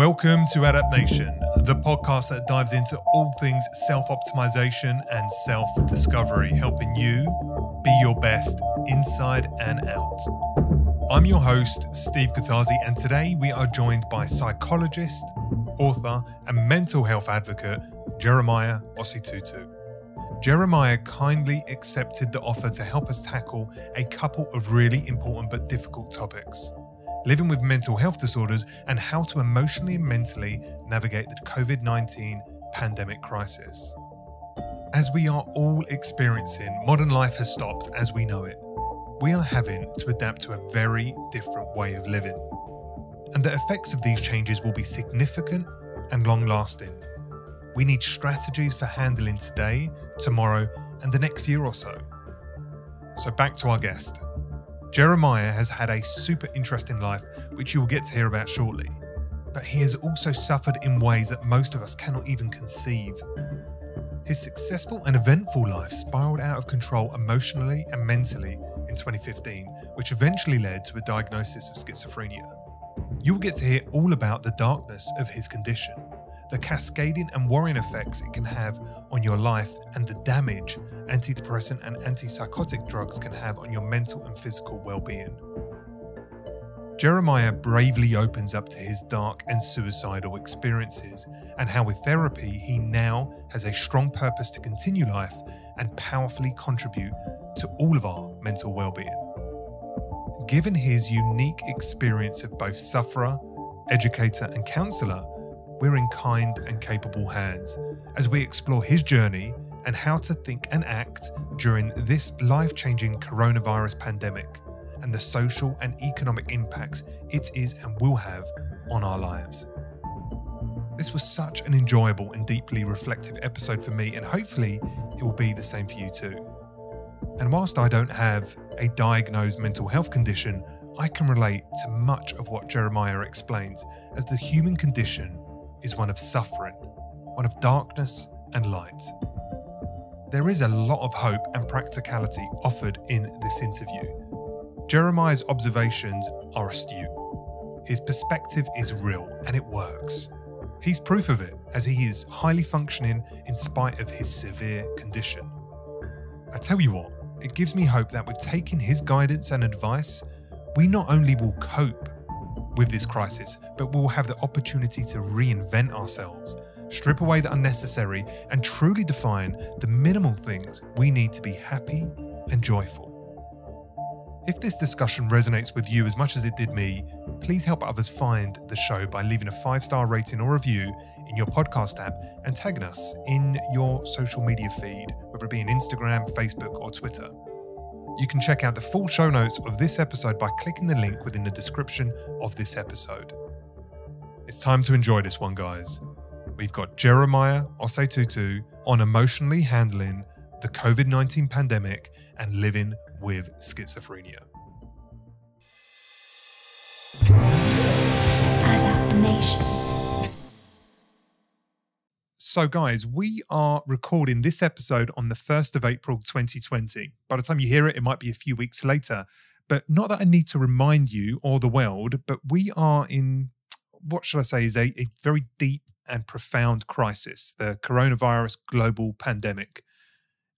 Welcome to Adapt Nation, the podcast that dives into all things self optimization and self discovery, helping you be your best inside and out. I'm your host, Steve Katazi, and today we are joined by psychologist, author, and mental health advocate Jeremiah Osei-Tutu. Jeremiah kindly accepted the offer to help us tackle a couple of really important but difficult topics living with mental health disorders, and how to emotionally and mentally navigate the COVID 19 pandemic crisis. As we are all experiencing, modern life has stopped as we know it. We are having to adapt to a very different way of living. And the effects of these changes will be significant and long lasting. We need strategies for handling today, tomorrow, and the next year or so. So, back to our guest. Jeremiah has had a super interesting life, which you will get to hear about shortly. But he has also suffered in ways that most of us cannot even conceive. His successful and eventful life spiraled out of control emotionally and mentally in 2015, which eventually led to a diagnosis of schizophrenia. You will get to hear all about the darkness of his condition the cascading and worrying effects it can have on your life, and the damage antidepressant and antipsychotic drugs can have on your mental and physical well being. Jeremiah bravely opens up to his dark and suicidal experiences, and how with therapy he now has a strong purpose to continue life and powerfully contribute to all of our mental well being. Given his unique experience of both sufferer, educator, and counsellor, we're in kind and capable hands as we explore his journey and how to think and act during this life changing coronavirus pandemic and the social and economic impacts it is and will have on our lives. This was such an enjoyable and deeply reflective episode for me, and hopefully it will be the same for you too. And whilst I don't have a diagnosed mental health condition, I can relate to much of what Jeremiah explains as the human condition is one of suffering, one of darkness and light. There is a lot of hope and practicality offered in this interview. Jeremiah's observations are astute. His perspective is real and it works. He's proof of it, as he is highly functioning in spite of his severe condition. I tell you what, it gives me hope that with taking his guidance and advice, we not only will cope with this crisis, but we'll have the opportunity to reinvent ourselves, strip away the unnecessary, and truly define the minimal things we need to be happy and joyful. If this discussion resonates with you as much as it did me, please help others find the show by leaving a five star rating or review in your podcast app and tagging us in your social media feed, whether it be on Instagram, Facebook, or Twitter. You can check out the full show notes of this episode by clicking the link within the description of this episode. It's time to enjoy this one, guys. We've got Jeremiah Osei-Tutu on emotionally handling the COVID 19 pandemic and living with schizophrenia. Adaptation. So, guys, we are recording this episode on the 1st of April 2020. By the time you hear it, it might be a few weeks later. But not that I need to remind you or the world, but we are in what should I say is a, a very deep and profound crisis the coronavirus global pandemic.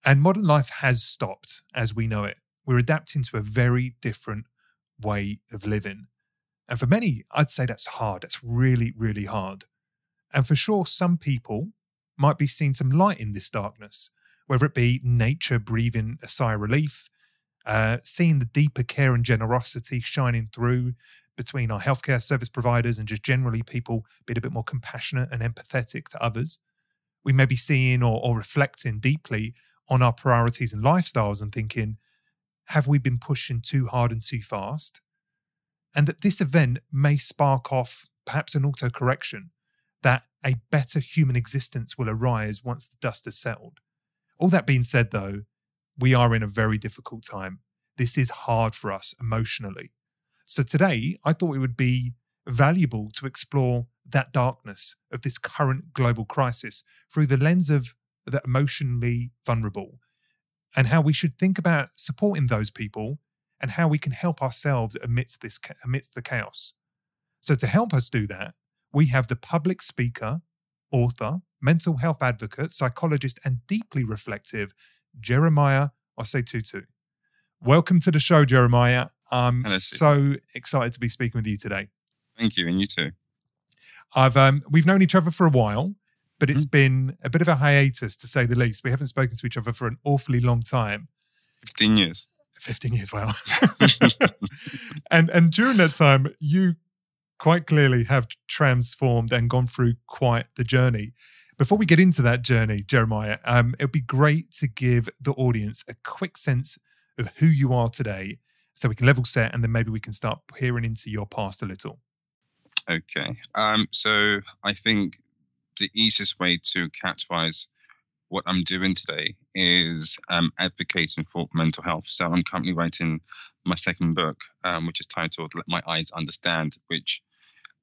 And modern life has stopped as we know it. We're adapting to a very different way of living. And for many, I'd say that's hard. That's really, really hard. And for sure, some people might be seeing some light in this darkness, whether it be nature breathing a sigh of relief, uh, seeing the deeper care and generosity shining through between our healthcare service providers and just generally people being a bit more compassionate and empathetic to others. We may be seeing or, or reflecting deeply on our priorities and lifestyles and thinking, have we been pushing too hard and too fast? And that this event may spark off perhaps an auto correction that a better human existence will arise once the dust has settled. All that being said, though, we are in a very difficult time. This is hard for us emotionally. So today, I thought it would be valuable to explore that darkness of this current global crisis through the lens of the emotionally vulnerable and how we should think about supporting those people and how we can help ourselves amidst this amidst the chaos. So to help us do that, we have the public speaker, author, mental health advocate, psychologist, and deeply reflective Jeremiah Osei-Tutu. Welcome to the show, Jeremiah. I'm Hello, so excited to be speaking with you today. Thank you, and you too. I've um, we've known each other for a while, but it's Mm. been a bit of a hiatus to say the least. We haven't spoken to each other for an awfully long time. 15 years. 15 years well and and during that time you quite clearly have transformed and gone through quite the journey before we get into that journey jeremiah um, it would be great to give the audience a quick sense of who you are today so we can level set and then maybe we can start peering into your past a little Okay. Um, so I think the easiest way to characterize what I'm doing today is um, advocating for mental health. So I'm currently writing my second book, um, which is titled "Let My Eyes Understand," which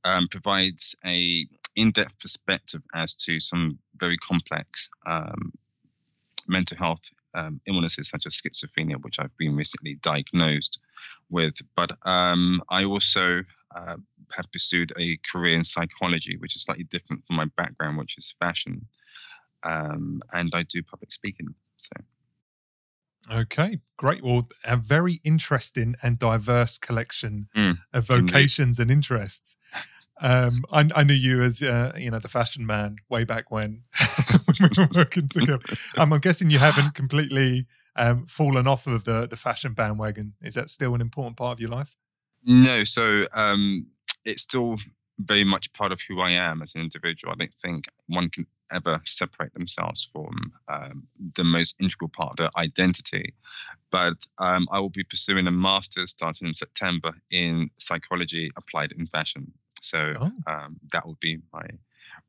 um, provides a in-depth perspective as to some very complex um, mental health um, illnesses such as schizophrenia, which I've been recently diagnosed with. But um, I also uh, have pursued a career in psychology, which is slightly different from my background, which is fashion. Um, and I do public speaking. So okay great well a very interesting and diverse collection Mm, of indeed. vocations and interests um, I, I knew you as uh, you know the fashion man way back when when we were working together. Um, I'm guessing you haven't completely um, fallen off of the the fashion bandwagon. Is that still an important part of your life? no, so um, it's still very much part of who I am as an individual. I don't think one can ever separate themselves from um, the most integral part of their identity. But um, I will be pursuing a master's starting in September in psychology applied in fashion. So Oh. um, that will be my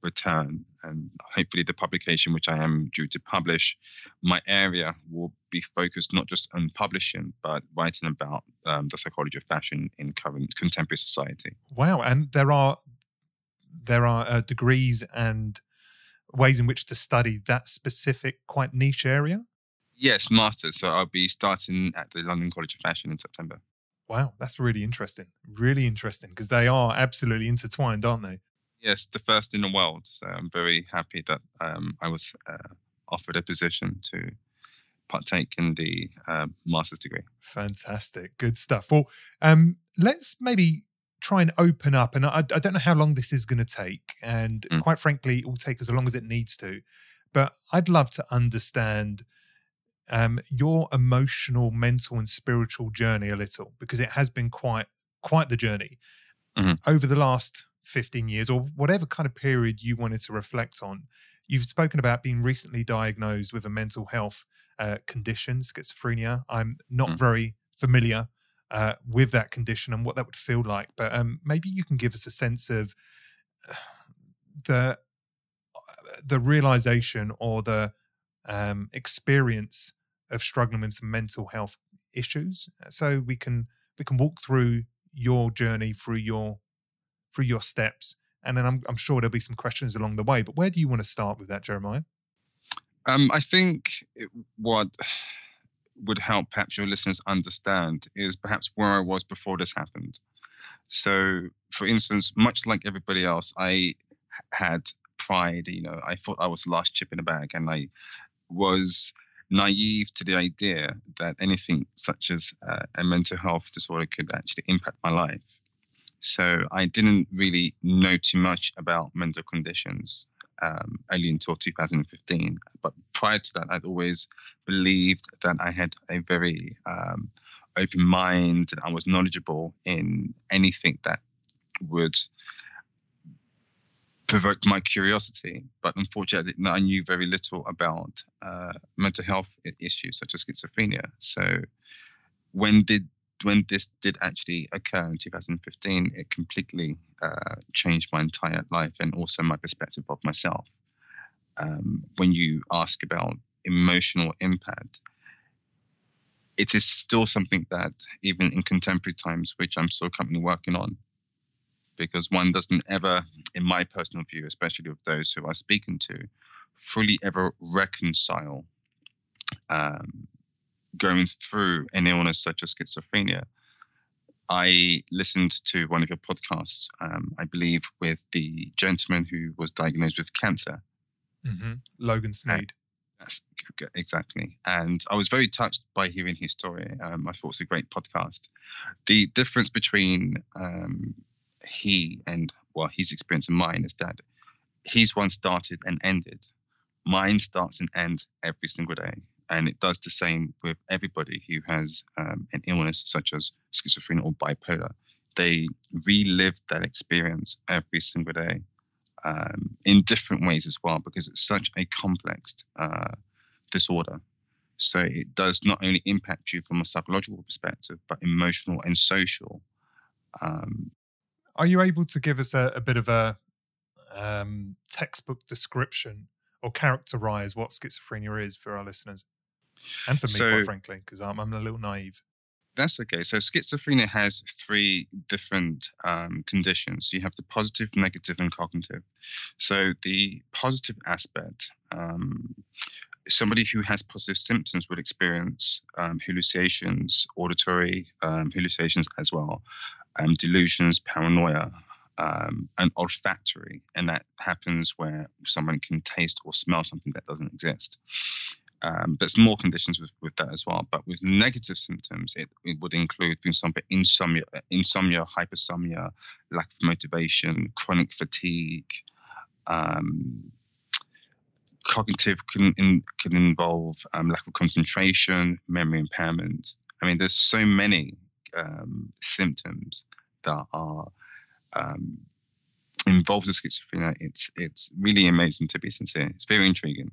return and hopefully the publication which i am due to publish my area will be focused not just on publishing but writing about um, the psychology of fashion in current contemporary society Wow! And there are there are uh, degrees and ways in which to study that specific, quite niche area. yes masters so i'll be starting at the london college of fashion in september Wow, that's really interesting. Really interesting because they are absolutely intertwined, aren't they? Yes the first in the world so i'm very happy that um, i was uh, offered a position to partake in the uh, master's degree Fantastic. Good stuff. Well, um, let's maybe try and open up. And I, I don't know how long this is going to take. And Mm. quite frankly, it will take as long as it needs to. But I'd love to understand um, your emotional, mental, and spiritual journey a little because it has been quite quite the journey Mhm. over the last 15 years or whatever kind of period you wanted to reflect on. You've spoken about being recently diagnosed with a mental health uh, condition, schizophrenia. I'm not Mm. very familiar uh, with that condition and what that would feel like, but um, maybe you can give us a sense of uh, the the realization or the um, experience of struggling with some mental health issues, so we can we can walk through your journey through your through your steps, and then I'm I'm sure there'll be some questions along the way. But where do you want to start with that, Jeremiah? Um, I think it, what would help perhaps your listeners understand is perhaps where I was before this happened. So, for instance, much like everybody else, I had pride. You know, I thought I was the last chip in the bag, and I was naive to the idea that anything such as uh, a mental health disorder could actually impact my life. So I didn't really know too much about mental conditions um, only until 2015. But prior to that, I'd always believed that I had a very um, open mind and I was knowledgeable in anything that would provoke my curiosity. But unfortunately, I knew very little about uh, mental health issues such as schizophrenia. So when did when this did actually occur in 2015, it completely uh, changed my entire life and also my perspective of myself. Um, when you ask about emotional impact, it is still something that, even in contemporary times, which I'm still currently working on, because one doesn't ever, in my personal view, especially with those who I'm speaking to, fully ever reconcile um, going through an illness such as schizophrenia I listened to one of your podcasts, um, I believe, with the gentleman who was diagnosed with cancer. Mm-hmm. Logan Sneed. That's exactly. And I was very touched by hearing his story. Um, I thought it was a great podcast. The difference between um, he and well, his experience and mine is that his one started and ended. Mine starts and ends every single day and it does the same with everybody who has um, an illness such as schizophrenia or bipolar. They relive that experience every single day um, in different ways as well because it's such a complex uh, disorder. So it does not only impact you from a psychological perspective, but emotional and social. Um, Are you able to give us a, a bit of a um, textbook description or characterize what schizophrenia is for our listeners? And for me, so, quite frankly, because I'm, I'm a little naive. That's okay. So schizophrenia has three different um, conditions. You have the positive, negative, and cognitive. So the positive aspect, um, somebody who has positive symptoms would experience um, hallucinations, auditory um, hallucinations as well, um, delusions, paranoia, um, and olfactory, and that happens where someone can taste or smell something that doesn't exist. Um, there's more conditions with, with that as well. But with negative symptoms, it, it would include things like insomnia, insomnia, hypersomnia, lack of motivation, chronic fatigue. Um, cognitive can in, can involve um, lack of concentration, memory impairment. I mean, there's so many um, symptoms that are um, involved with schizophrenia. It's it's really amazing to be sincere. It's very intriguing,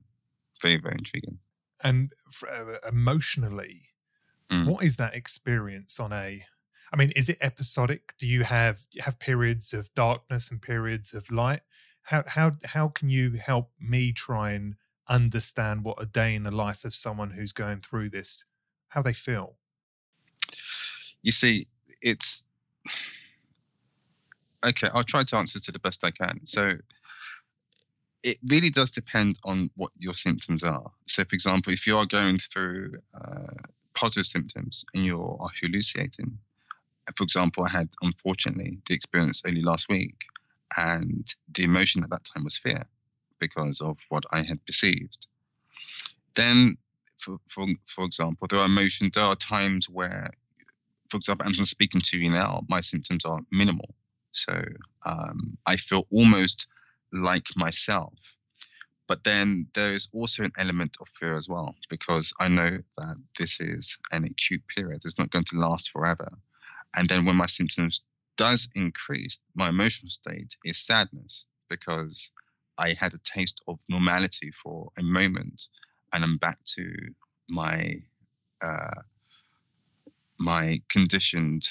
very very intriguing and uh, emotionally mm. what is that experience on a i mean is it episodic? Do you have do you have periods of darkness and periods of light? How how how can you help me try and understand what a day in the life of someone who's going through this how they feel? You see it's okay i'll try to answer to the best i can. So it really does depend on what your symptoms are. So, for example, if you are going through uh, positive symptoms and you're hallucinating, for example, I had unfortunately the experience only last week, and the emotion at that time was fear because of what I had perceived. Then, for for, for example, there are emotions. There are times where, for example, I'm speaking to you now, my symptoms are minimal. So um, I feel almost like myself. But then there is also an element of fear as well, because I know that this is an acute period. It's not going to last forever. And then when my symptoms does increase, my emotional state is sadness because I had a taste of normality for a moment and I'm back to my uh, my conditioned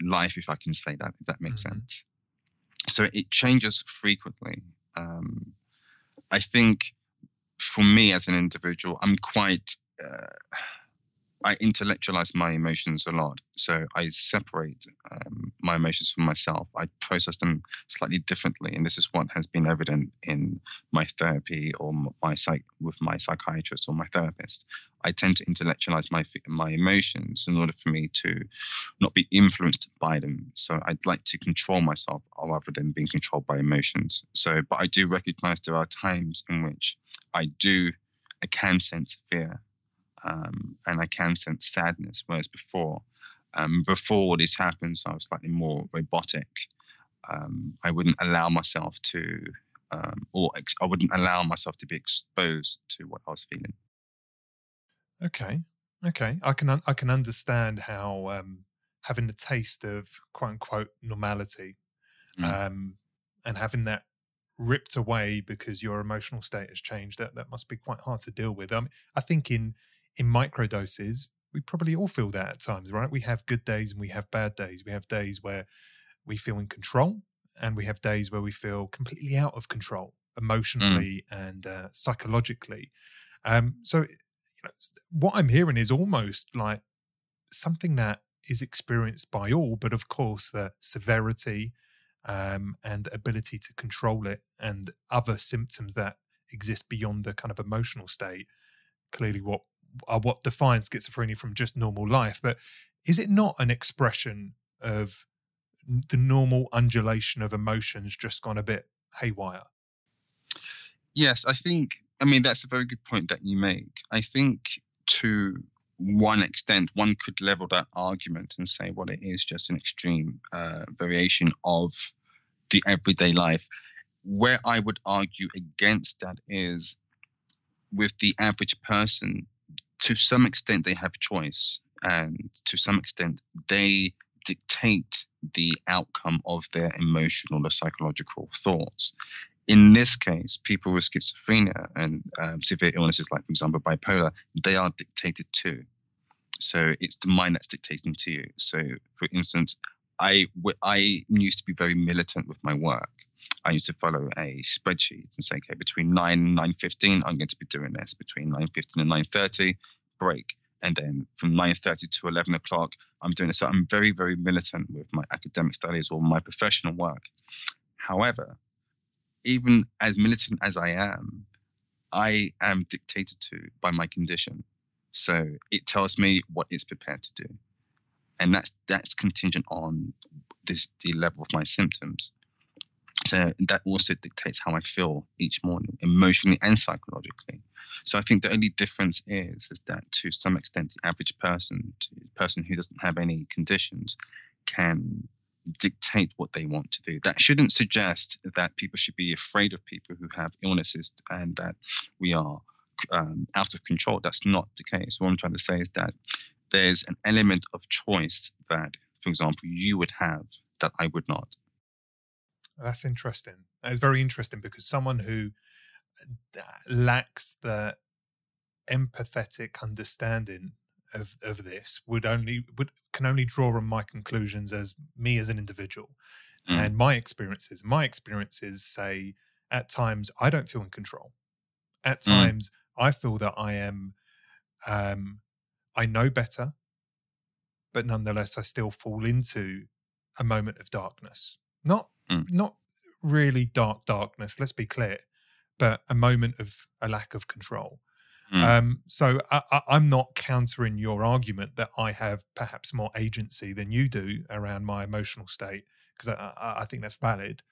life, if I can say that, if that makes mm-hmm. sense. So it changes frequently um, I think for me as an individual, I'm quite uh, I intellectualize my emotions a lot. So I separate um, my emotions from myself. I process them slightly differently, and this is what has been evident in my therapy or my psych with my psychiatrist or my therapist. I tend to intellectualize my my emotions in order for me to not be influenced by them. So I'd like to control myself rather than being controlled by emotions. So, but I do recognize there are times in which I do I can sense fear um, and I can sense sadness. Whereas before, um, before this happens, I was slightly more robotic. Um, I wouldn't allow myself to, um, or ex- I wouldn't allow myself to be exposed to what I was feeling. Okay, okay, I can un- I can understand how um, having the taste of quote unquote normality, mm. and having that ripped away because your emotional state has changed that that must be quite hard to deal with. I mean, I think in in micro doses, we probably all feel that at times, right? We have good days and we have bad days. We have days where we feel in control, and we have days where we feel completely out of control mm. emotionally mm. and uh, psychologically. Um, so, what I'm hearing is almost like something that is experienced by all, but of course, the severity um, and ability to control it and other symptoms that exist beyond the kind of emotional state clearly what are what defines schizophrenia from just normal life. But is it not an expression of the normal undulation of emotions just gone a bit haywire? Yes, I think, I mean, that's a very good point that you make. I think to one extent, one could level that argument and say, well, it is just an extreme uh, variation of the everyday life. Where I would argue against that is with the average person, to some extent, they have choice. And to some extent, they dictate the outcome of their emotional or psychological thoughts. In this case, people with schizophrenia and um, severe illnesses, like, for example, bipolar, they are dictated to. So it's the mind that's dictating to you. So, for instance, I, I used to be very militant with my work. I used to follow a spreadsheet and say, okay, between 9 and 9.15, I'm going to be doing this. Between 9.15 and 9.30, break. And then from 9.30 to 11 o'clock, I'm doing this. So I'm very, very militant with my academic studies or my professional work. However, even as militant as I am, I am dictated to by my condition. So it tells me what it's prepared to do. And that's that's contingent on this the level of my symptoms. So that also dictates how I feel each morning, emotionally and psychologically. So I think the only difference is is that to some extent the average person, person who doesn't have any conditions, can dictate what they want to do. That shouldn't suggest that people should be afraid of people who have illnesses and that we are um, out of control. That's not the case. What I'm trying to say is that there's an element of choice that, for example, you would have that I would not. That's interesting. It's very interesting because someone who uh, lacks the empathetic understanding of of this would only would can only draw on my conclusions as me as an individual mm. and my experiences my experiences say at times i don't feel in control at mm. times mm. i feel that i am um i know better but nonetheless i still fall into a moment of darkness not mm. not really dark darkness let's be clear but a moment of a lack of control mm. um, so I, am not countering your argument that i have perhaps more agency than you do around my emotional state because I, I, I, think that's valid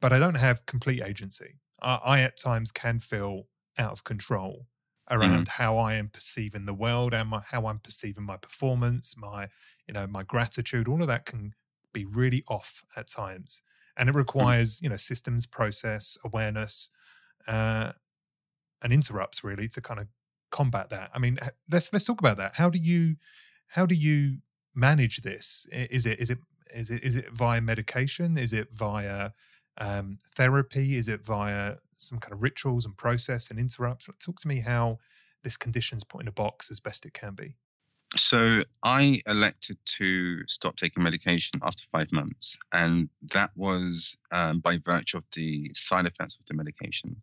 but i don't have complete agency I, I at times can feel out of control around mm. how I am perceiving the world and my, how I'm perceiving my performance, my you know my gratitude. All of that can be really off at times, and it mm. requires mm. you know systems, process, awareness, uh, and interrupts really to kind of combat that. I mean, let's let's talk about that. How do you how do you manage this? Is it is it is it is it via medication? Is it via um, therapy? Is it via some kind of rituals and process and interrupts? Talk to me how this condition's put in a box as best it can be. So I elected to stop taking medication after five months, and that was um, by virtue of the side effects of the medication.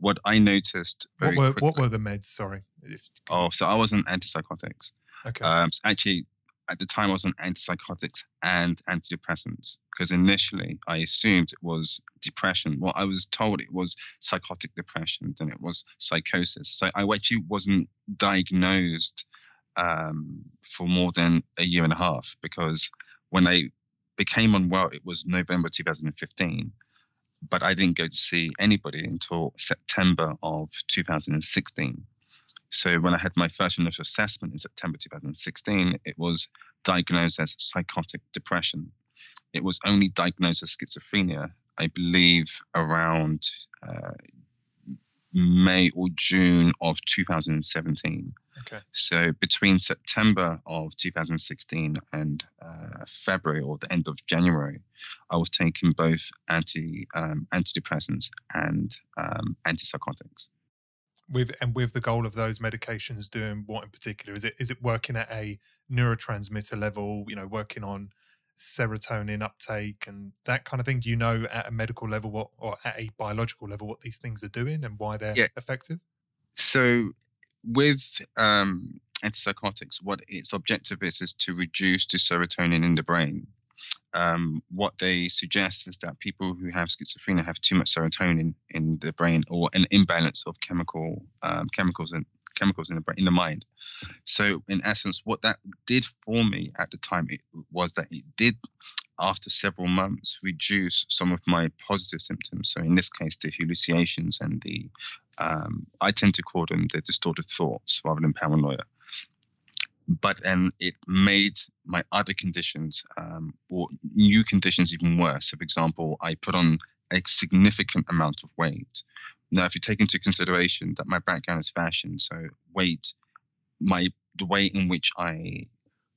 What I noticed what were, quickly, what were the meds? Sorry. Oh, so I was on antipsychotics. Okay. Um, so actually, at the time I was on antipsychotics and antidepressants because initially I assumed it was depression. Well, I was told it was psychotic depression, then it was psychosis. So I actually wasn't diagnosed um, for more than a year and a half because when I became unwell, it was November 2015. But I didn't go to see anybody until September of 2016. So when I had my first initial assessment in September 2016, it was diagnosed as psychotic depression. It was only diagnosed as schizophrenia, I believe, around uh, May or June of 2017. Okay. So between September of 2016 and uh, February or the end of January, I was taking both anti um, antidepressants and um, antipsychotics with and with the goal of those medications doing what in particular is it is it working at a neurotransmitter level you know working on serotonin uptake and that kind of thing? Do you know at a medical level what or at a biological level what these things are doing and why they're yeah. effective? So with um antipsychotics what its objective is is to reduce the serotonin in the brain. Um, what they suggest is that people who have schizophrenia have too much serotonin in the brain or an imbalance of chemical um, chemicals and chemicals in the brain, in the mind. So in essence, what that did for me at the time it was that it did after several months reduce some of my positive symptoms. So in this case, the hallucinations and the um, I tend to call them the distorted thoughts rather than paranoia. But then it made my other conditions um, or new conditions even worse. So, for example, I put on a significant amount of weight. Now, if you take into consideration that my background is fashion, so weight, my the way in which I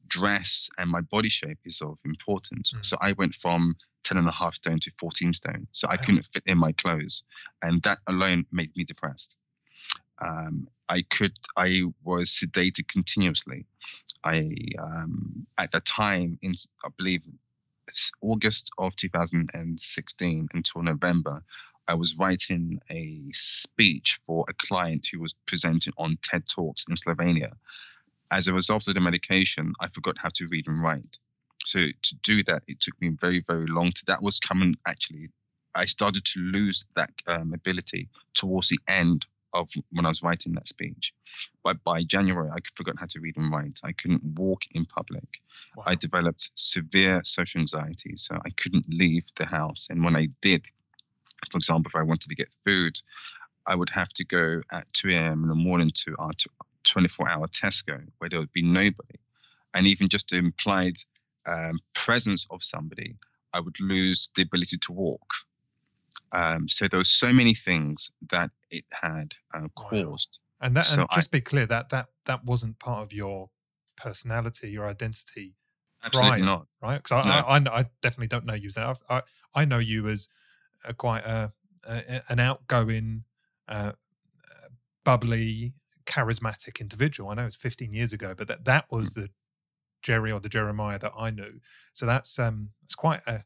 dress and my body shape is of importance. Mm. So I went from 10 and a half stone to 14 stone. So I couldn't fit in my clothes. And that alone made me depressed. Um, I could, I was sedated continuously. I, um, at the time, in, I believe August of 2016 until November, I was writing a speech for a client who was presenting on TED Talks in Slovenia. As a result of the medication, I forgot how to read and write. So to do that, it took me very, very long. To that was coming actually. I started to lose that um, ability towards the end of when I was writing that speech. But by January, I forgot how to read and write. I couldn't walk in public. Wow. I developed severe social anxiety, so I couldn't leave the house. And when I did, for example, if I wanted to get food, I would have to go at 2 a.m. in the morning to our 24 hour Tesco where there would be nobody. And even just the implied um, presence of somebody, I would lose the ability to walk. Um, so there were so many things that it had uh, caused. Wow. And that, so and just I, be clear that that that wasn't part of your personality, your identity. Absolutely prior, not. Right? Because no. I, I, I, definitely don't know you. So I, I know you as a quite a, a an outgoing, uh, bubbly, charismatic individual. I know it's 15 years ago, but that that was mm. the Jerry or the Jeremiah that I knew. So that's um it's quite a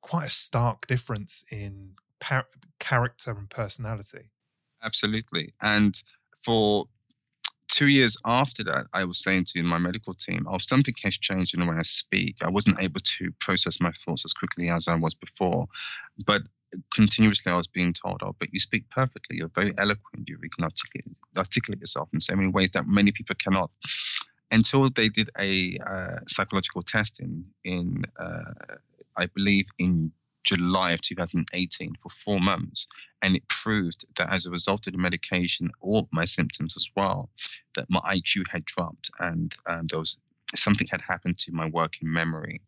quite a stark difference in par- character and personality. Absolutely, and for two years after that, I was saying to my medical team, "Oh, something has changed in the way I speak. I wasn't able to process my thoughts as quickly as I was before, but." Continuously, I was being told, "Oh, but you speak perfectly. You're very eloquent. You can articulate, articulate yourself in so many ways that many people cannot." Until they did a uh, psychological testing in, uh, I believe, in July of 2018 for four months. And it proved that as a result of the medication or my symptoms as well, that my IQ had dropped and um, there was something had happened to my working memory.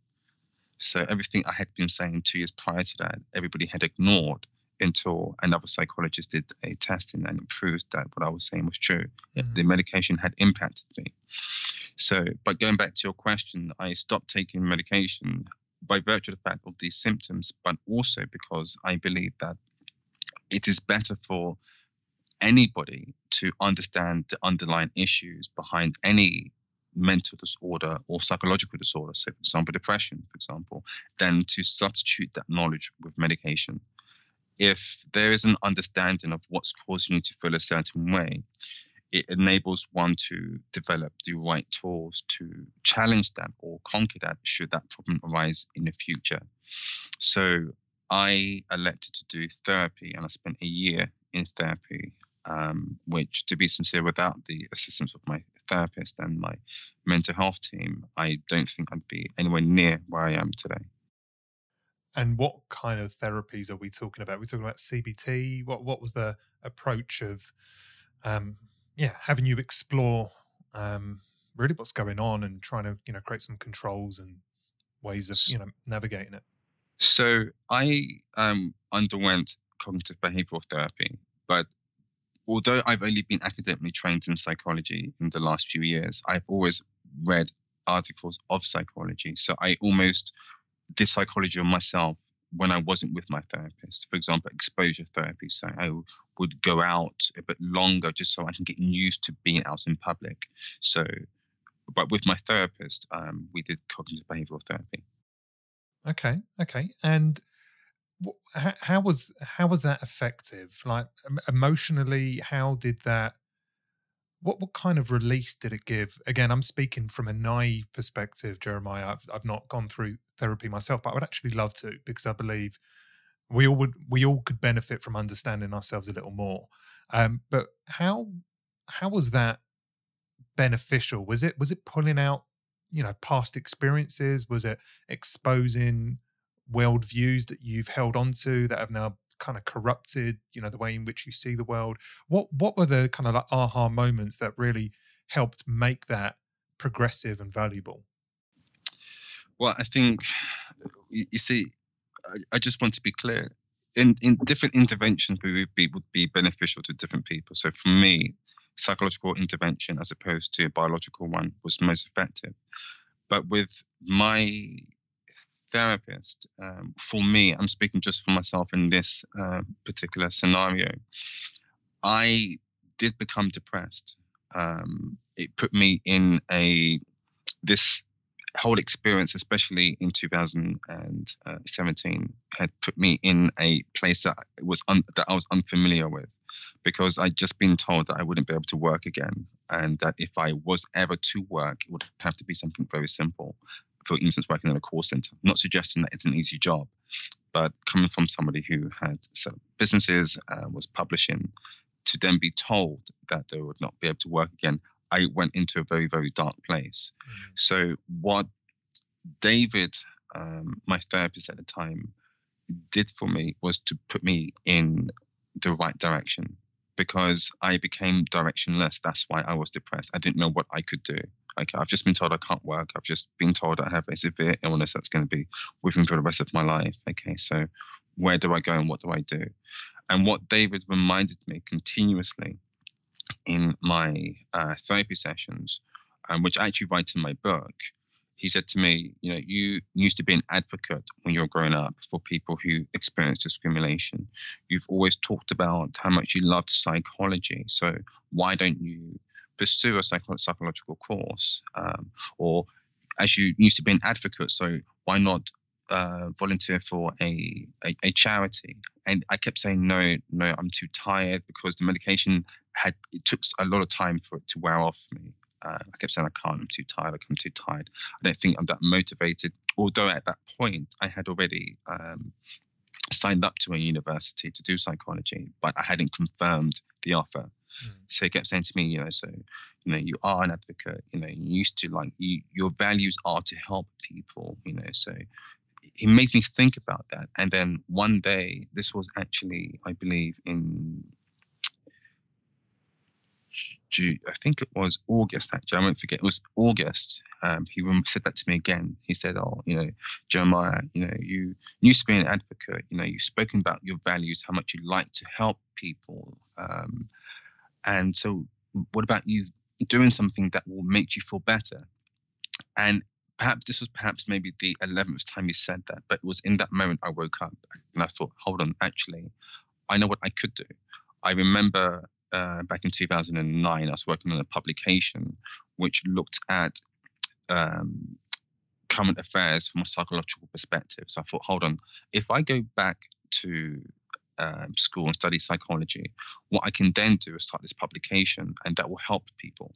So everything I had been saying two years prior to that, everybody had ignored until another psychologist did a testing and it proved that what I was saying was true. Mm-hmm. The medication had impacted me. So, but going back to your question, I stopped taking medication by virtue of the fact of these symptoms, but also because I believe that it is better for anybody to understand the underlying issues behind any mental disorder or psychological disorder, so for example, depression, for example, than to substitute that knowledge with medication. If there is an understanding of what's causing you to feel a certain way, it enables one to develop the right tools to challenge that or conquer that should that problem arise in the future. So I elected to do therapy and I spent a year in therapy, um, which, to be sincere, without the assistance of my therapist and my mental health team, I don't think I'd be anywhere near where I am today. And what kind of therapies are we talking about? Are we talking about CBT? What what was the approach of um, yeah, having you explore um, really what's going on and trying to you know create some controls and ways of you know navigating it. So I um, underwent cognitive behavioral therapy, but although I've only been academically trained in psychology in the last few years, I've always read articles of psychology. So I almost did psychology on myself when I wasn't with my therapist. For example, exposure therapy. So I would go out a bit longer just so I can get used to being out in public. So, but with my therapist, um, we did cognitive behavioral therapy. Okay, okay, and how, how was how was that effective? Like emotionally, how did that? What what kind of release did it give? Again, I'm speaking from a naive perspective, Jeremiah. I've I've not gone through therapy myself, but I would actually love to because I believe we all would we all could benefit from understanding ourselves a little more. Um, but how how was that beneficial? Was it was it pulling out you know past experiences? Was it exposing world views that you've held onto that have now kind of corrupted you know the way in which you see the world? What what were the kind of like aha moments that really helped make that progressive and valuable? Well, I think you, you see, I, I, just want to be clear. In in different interventions would be would be beneficial to different people. So for me, psychological intervention as opposed to a biological one was most effective. But with my therapist, um, for me, I'm speaking just for myself in this uh, particular scenario, I did become depressed. Um, it put me in a this whole experience, especially in 2017, had put me in a place that was un, that I was unfamiliar with, because I'd just been told that I wouldn't be able to work again, and that if I was ever to work, it would have to be something very simple. For instance, working in a call center. not suggesting that it's an easy job, but coming from somebody who had set up businesses, uh, was publishing, to then be told that they would not be able to work again, I went into a very, very dark place. Mm-hmm. So, what David, um, my therapist at the time, did for me was to put me in the right direction because I became directionless. That's why I was depressed. I didn't know what I could do. Okay, I've just been told I can't work. I've just been told I have a severe illness that's going to be with me for the rest of my life. Okay, so where do I go and what do I do? And what David reminded me continuously in my uh, therapy sessions, um, which I actually write in my book, he said to me, you know, you used to be an advocate when you were growing up for people who experience discrimination. You've always talked about how much you loved psychology. So why don't you pursue a psycho- psychological course? Um, or as you used to be an advocate, so why not uh, volunteer for a, a, a charity? And I kept saying no, no, I'm too tired because the medication had it took a lot of time for it to wear off me. Uh, I kept saying I can't. I'm too tired. I'm too tired. I don't think I'm that motivated. Although at that point I had already um, signed up to a university to do psychology, but I hadn't confirmed the offer. Mm. So he kept saying to me, you know, so you know, you are an advocate. You know, you used to like you, your values are to help people. You know, so he made me think about that. And then one day, this was actually, I believe, in June, I think it was August actually. I won't forget. It was August. Um, he said that to me again. He said, "Oh, you know, Jeremiah, you know, you used to be an advocate. You know, you've spoken about your values, how much you like to help people, um, and so what about you doing something that will make you feel better?" And perhaps this was perhaps maybe the eleventh time you said that, but it was in that moment I woke up and I thought, "Hold on, actually, I know what I could do." I remember uh, back in 2009, I was working on a publication which looked at um, current affairs from a psychological perspective. So I thought, hold on, if I go back to um, school and study psychology, what I can then do is start this publication, and that will help people.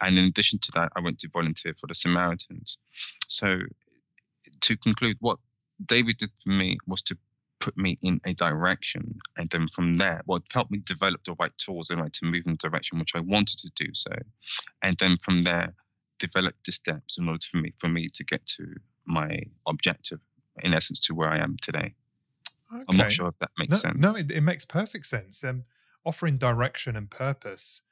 And in addition to that, I went to volunteer for the Samaritans. So to conclude, what David did for me was to put me in a direction. And then from there, well, it helped me develop the right tools and right to move in the direction which I wanted to do so. And then from there, develop the steps in order for me for me to get to my objective, in essence, to where I am today. Okay. I'm not sure if that makes no, sense. No, it, it, makes perfect sense. Um, offering direction and purpose,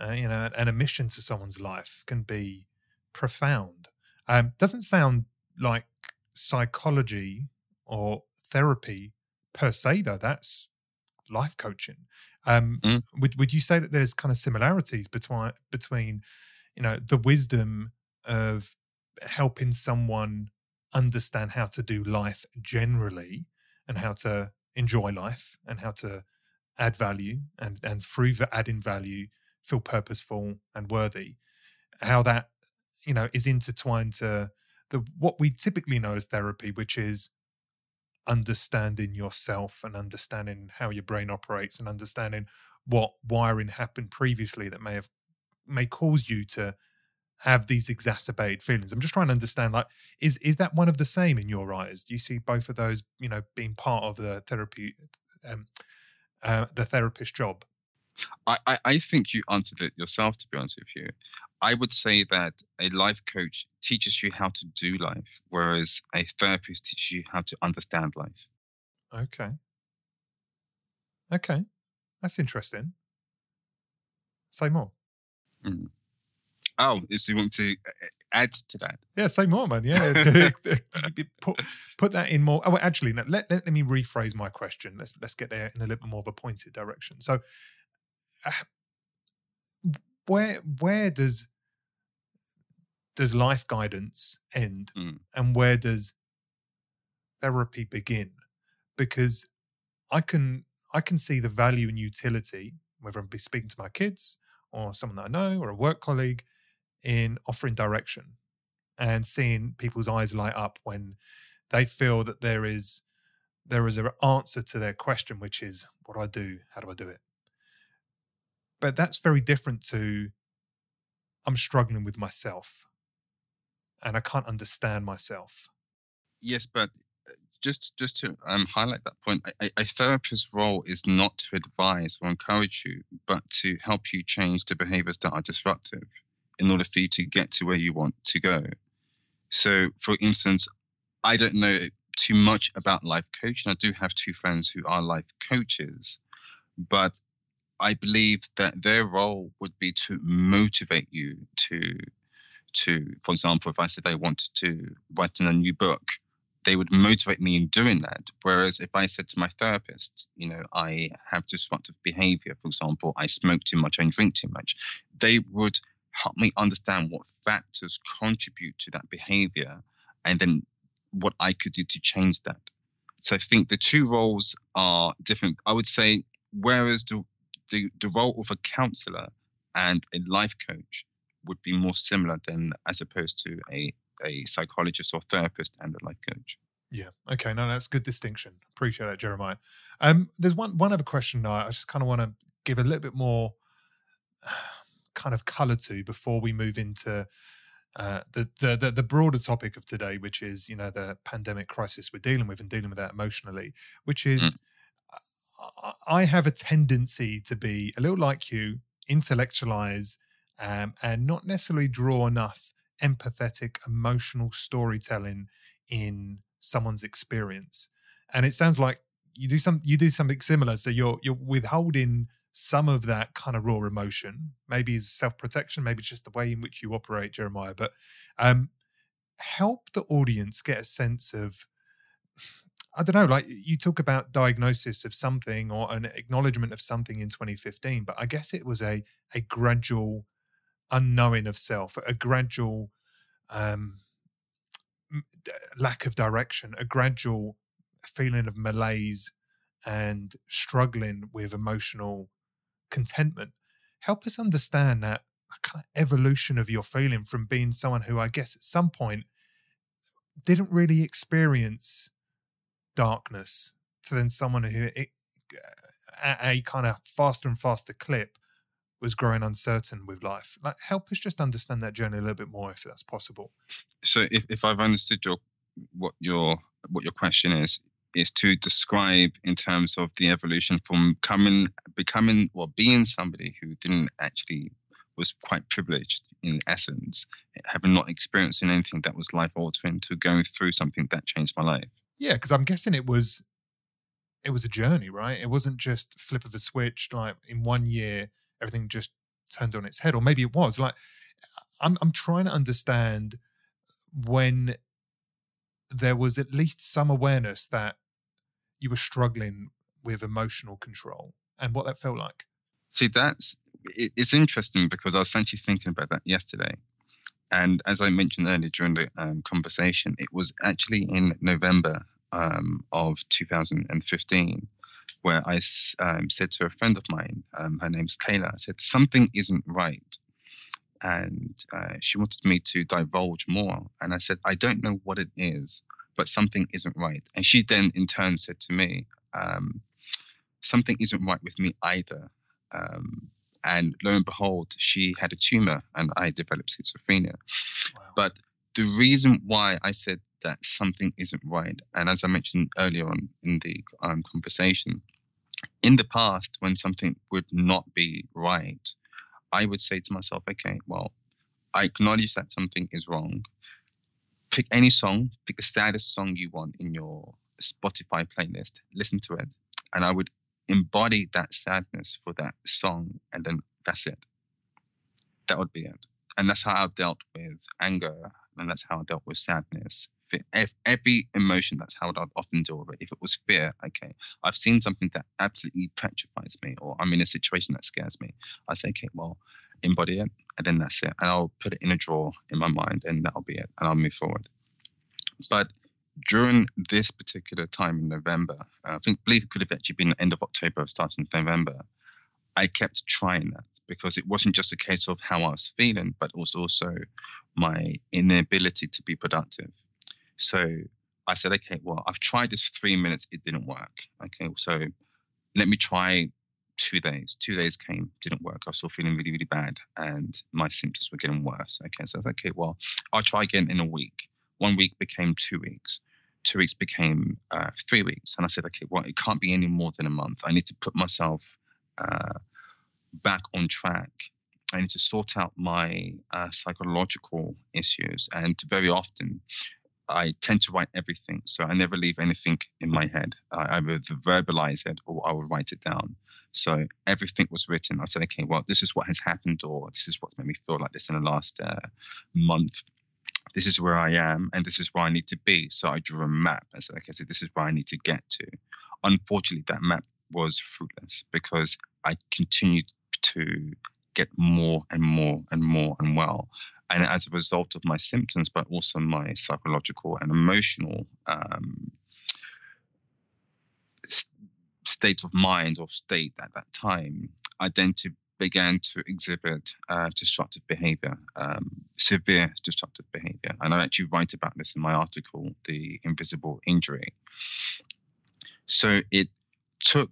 uh, you know, and a mission to someone's life can be profound. Um, doesn't sound like psychology or therapy per se, though. That's life coaching. Um, mm. Would would you say that there's kind of similarities between between you know the wisdom of helping someone understand how to do life generally and how to enjoy life and how to add value and and through adding value feel purposeful and worthy how that you know is intertwined to the what we typically know as therapy which is understanding yourself and understanding how your brain operates and understanding what wiring happened previously that may have may cause you to have these exacerbated feelings. I'm just trying to understand like is is that one of the same in your eyes? Do you see both of those you know being part of the therapy um uh, the therapist job I, I, I think you answered it yourself, to be honest with you. I would say that a life coach teaches you how to do life, whereas a therapist teaches you how to understand life. Okay. Okay. That's interesting. Say more. Mm. Oh, so you want to uh, add to that? Yeah, say more, man. Yeah, put put that in more. Oh, actually, no, let, let, let me rephrase my question. Let's let's get there in a little bit more of a pointed direction. So, uh, where where does does life guidance end, Mm. and where does therapy begin? Because I can I can see the value and utility, whether I'm speaking to my kids or someone that I know or a work colleague, in offering direction and seeing people's eyes light up when they feel that there is there is an answer to their question, which is what do I do? How do I do it? But that's very different to I'm struggling with myself and I can't understand myself. Yes, but uh, just just to um, highlight that point, a, a therapist's role is not to advise or encourage you, but to help you change the behaviors that are disruptive in order for you to get to where you want to go. So, for instance, I don't know too much about life coaching. I do have two friends who are life coaches, but I believe that their role would be to motivate you to to, for example, if I said I wanted to write in a new book, they would motivate me in doing that. Whereas if I said to my therapist, you know, I have disruptive behavior, for example, I smoke too much, I drink too much, they would help me understand what factors contribute to that behavior and then what I could do to change that. So I think the two roles are different. I would say, whereas the the, the role of a counselor and a life coach would be more similar than as opposed to a, a psychologist or therapist and a life coach. Yeah. Okay. No, that's good distinction. Appreciate that, Jeremiah. Um, there's one one other question now. I just kind of want to give a little bit more kind of color to before we move into uh, the, the the the broader topic of today, which is you know the pandemic crisis we're dealing with and dealing with that emotionally, which is. Mm. I- have a tendency to be a little like you, intellectualize, um, and not necessarily draw enough empathetic, emotional storytelling in someone's experience. And it sounds like you do some you do something similar. So you're you're withholding some of that kind of raw emotion. Maybe it's self protection, maybe it's just the way in which you operate, Jeremiah. But um, help the audience get a sense of I don't know, like you talk about diagnosis of something or an acknowledgement of something in 2015, but I guess it was a a gradual unknowing of self, a gradual um, lack of direction, a gradual feeling of malaise and struggling with emotional contentment. Help us understand that kind of evolution of your feeling from being someone who I guess at some point didn't really experience darkness to then someone who it, at a kind of faster and faster clip was growing uncertain with life. Like, help us just understand that journey a little bit more, if that's possible. So if, if I've understood your what your what your question is, is to describe in terms of the evolution from coming becoming or being somebody who didn't actually was quite privileged in essence, having not experiencing anything that was life altering to going through something that changed my life. Yeah, because I'm guessing it was it was a journey, right? It wasn't just flip of a switch, like in one year everything just turned on its head, or maybe it was. Like I'm I'm trying to understand when there was at least some awareness that you were struggling with emotional control and what that felt like. See, that's it's interesting because I was actually thinking about that yesterday. And as I mentioned earlier during the um, conversation, it was actually in November um, of 2015 where I um, said to a friend of mine, um, her name's Kayla, I said, something isn't right. And uh, she wanted me to divulge more. And I said, I don't know what it is, but something isn't right. And she then in turn said to me, um, something isn't right with me either. Um, and lo and behold, she had a tumor and I developed schizophrenia. Wow. But the reason why I said that something isn't right, and as I mentioned earlier on in the um, conversation, in the past, when something would not be right, I would say to myself, okay, well, I acknowledge that something is wrong. Pick any song, pick the saddest song you want in your Spotify playlist, listen to it, and I would embody that sadness for that song, and then that's it. That would be it. And that's how I've dealt with anger, and that's how I dealt with sadness. If every emotion, that's how I'd often deal with it. If it was fear, okay, I've seen something that absolutely petrifies me, or I'm in a situation that scares me. I say, okay, well, embody it, and then that's it. And I'll put it in a drawer in my mind, and that'll be it, and I'll move forward. But during this particular time in November, I think believe it could have actually been end of October, starting November. I kept trying that because it wasn't just a case of how I was feeling, but also also my inability to be productive. So I said, okay, well, I've tried this for three minutes, it didn't work. Okay, so let me try two days. Two days came, didn't work. I was still feeling really, really bad, and my symptoms were getting worse. Okay, so I like, okay, well, I'll try again in a week. One week became two weeks. Two weeks became uh, three weeks, and I said, okay, well, it can't be any more than a month. I need to put myself uh, back on track. I need to sort out my uh, psychological issues, and very often I tend to write everything. So I never leave anything in my head. I either verbalize it or I will write it down. So everything was written. I said, okay, well, this is what has happened, or this is what's made me feel like this in the last uh, month. This is where I am, and this is where I need to be. So I drew a map. I said, okay, so this is where I need to get to. Unfortunately, that map was fruitless because I continued to get more and more and more unwell. And as a result of my symptoms, but also my psychological and emotional um, state of mind or state at that time, I then to began to exhibit uh, destructive behavior, um, severe destructive behavior. And I actually write about this in my article, The Invisible Injury. So it took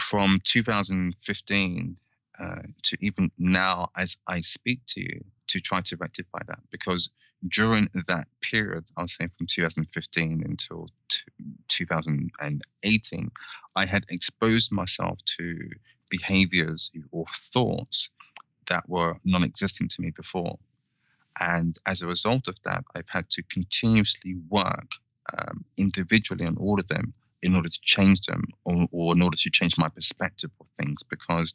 from 2015 uh, to even now, as I speak to you, to try to rectify that because during that period, I'll say from 2015 until 2018, I had exposed myself to behaviors or thoughts that were non existent to me before. And as a result of that, I've had to continuously work um, individually on all of them in order to change them or, or in order to change my perspective of things because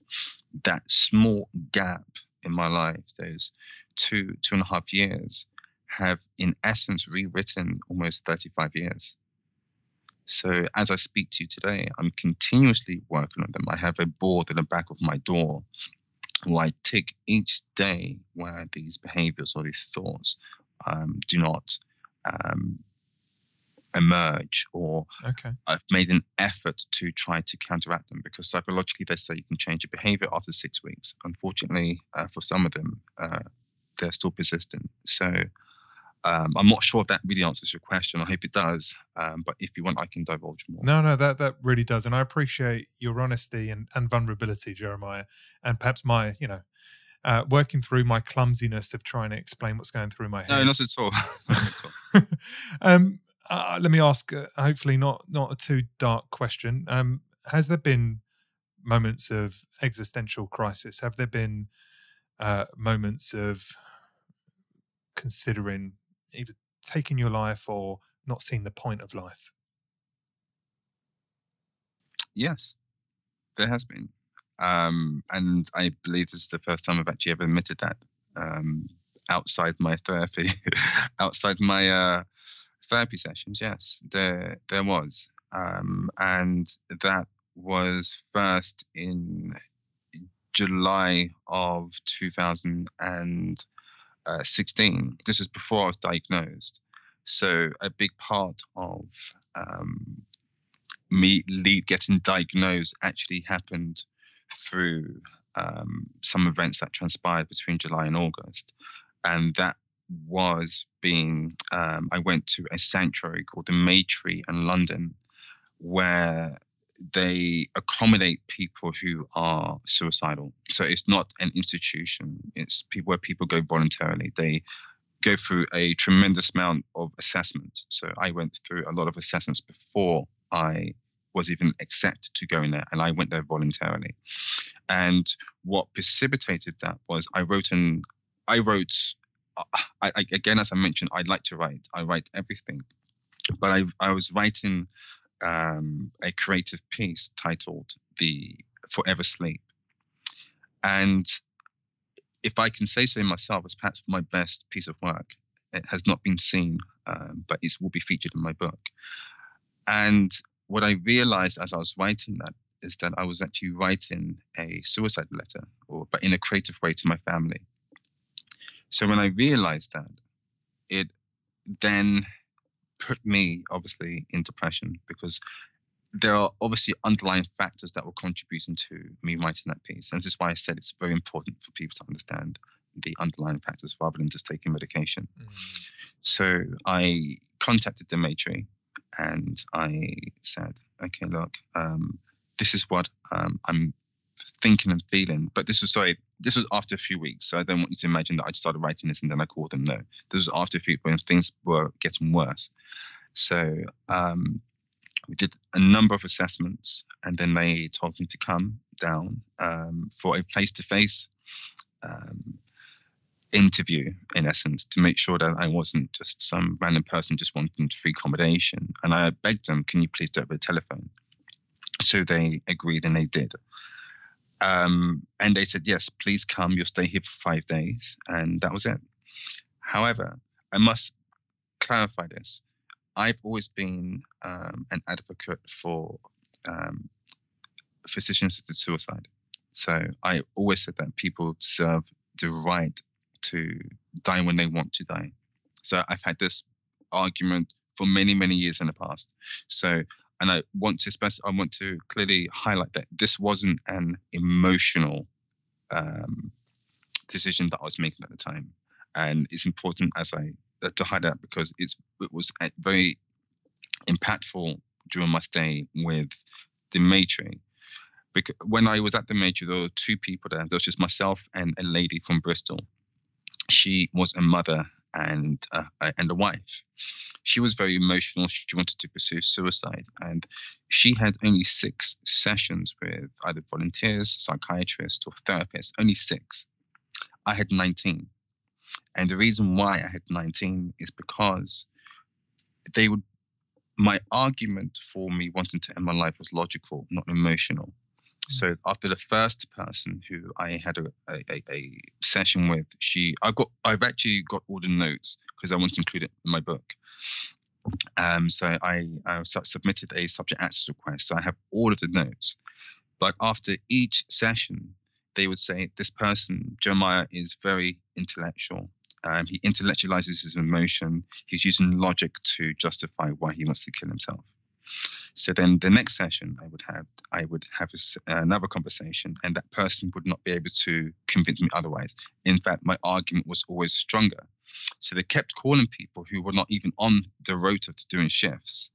that small gap in my life, those two, two and a half years, have in essence rewritten almost 35 years. So as I speak to you today, I'm continuously working on them. I have a board in the back of my door where I tick each day where these behaviors or these thoughts um, do not um, emerge or okay. I've made an effort to try to counteract them because psychologically they say you can change your behavior after six weeks. Unfortunately, uh, for some of them, uh, they're still persistent. So um, I'm not sure if that really answers your question. I hope it does. Um, but if you want, I can divulge more. No, no, that that really does, and I appreciate your honesty and, and vulnerability, Jeremiah, and perhaps my, you know, uh, working through my clumsiness of trying to explain what's going through my head. No, not at all. not at all. um, uh, let me ask, uh, hopefully not not a too dark question. Um, has there been moments of existential crisis? Have there been uh, moments of considering either taking your life or not seeing the point of life? Yes, there has been. Um, and I believe this is the first time I've actually ever admitted that um, outside my therapy, outside my uh, therapy sessions, yes, there there was, um, and that was first in July of 2016. This is before I was diagnosed. So a big part of um, me getting diagnosed actually happened through um, some events that transpired between July and August, and that was being um, I went to a sanctuary called the Maytree in London, where they accommodate people who are suicidal. So it's not an institution; it's people where people go voluntarily. They go through a tremendous amount of assessments. So I went through a lot of assessments before I was even accepted to go in there, and I went there voluntarily. And what precipitated that was I wrote an I wrote uh, I, I, again as I mentioned I like to write I write everything, but I I was writing um, a creative piece titled "The Forever Sleep," and if I can say so myself, it's perhaps my best piece of work. It has not been seen, um, but it will be featured in my book. And what I realized as I was writing that is that I was actually writing a suicide letter, or but in a creative way to my family. So when I realized that, it then put me obviously in depression because there are obviously underlying factors that were contributing to me writing that piece. And this is why I said it's very important for people to understand the underlying factors rather than just taking medication. Mm. So I contacted the Maytree and I said, okay, look, um, this is what um, I'm thinking and feeling. But this was sorry, this was after a few weeks. So I don't want you to imagine that I started writing this and then I called them. No, this was after a few when things were getting worse. So um, we did a number of assessments, and then they told me to come down um, for a face-to-face um, interview, in essence, to make sure that I wasn't just some random person just wanting free accommodation. And I begged them, "Can you please do it over the telephone?" So they agreed, and they did. Um, and they said, "Yes, please come. You'll stay here for five days," and that was it. However, I must clarify this. I've always been um, an advocate for um, physician-assisted suicide. So I always said that people deserve the right to die when they want to die. So I've had this argument for many, many years in the past. So, and I want to spec- I want to clearly highlight that this wasn't an emotional um, decision that I was making at the time, and it's important as I uh, to highlight because it's it was very impactful during my stay with the Maytree. Because when I was at the Maytree, there were two people there. There was just myself and a lady from Bristol. She was a mother and uh, and a wife. She was very emotional. She wanted to pursue suicide, and she had only six sessions with either volunteers, psychiatrists, or therapists. Only six. I had 19. And the reason why I had 19 is because they would, my argument for me wanting to end my life was logical, not emotional. So mm. after the first person who I had a, a, a, session with, she I got I've actually got all the notes because I want to include it in my book. Um, so I, I submitted a subject access request. So I have all of the notes. But after each session, they would say this person Jeremiah is very intellectual. Um, he intellectualizes his emotion. He's using logic to justify why he wants to kill himself. So then the next session I would have, I would have a, another conversation, and that person would not be able to convince me otherwise. In fact, my argument was always stronger. So they kept calling people who were not even on the rota to doing shifts.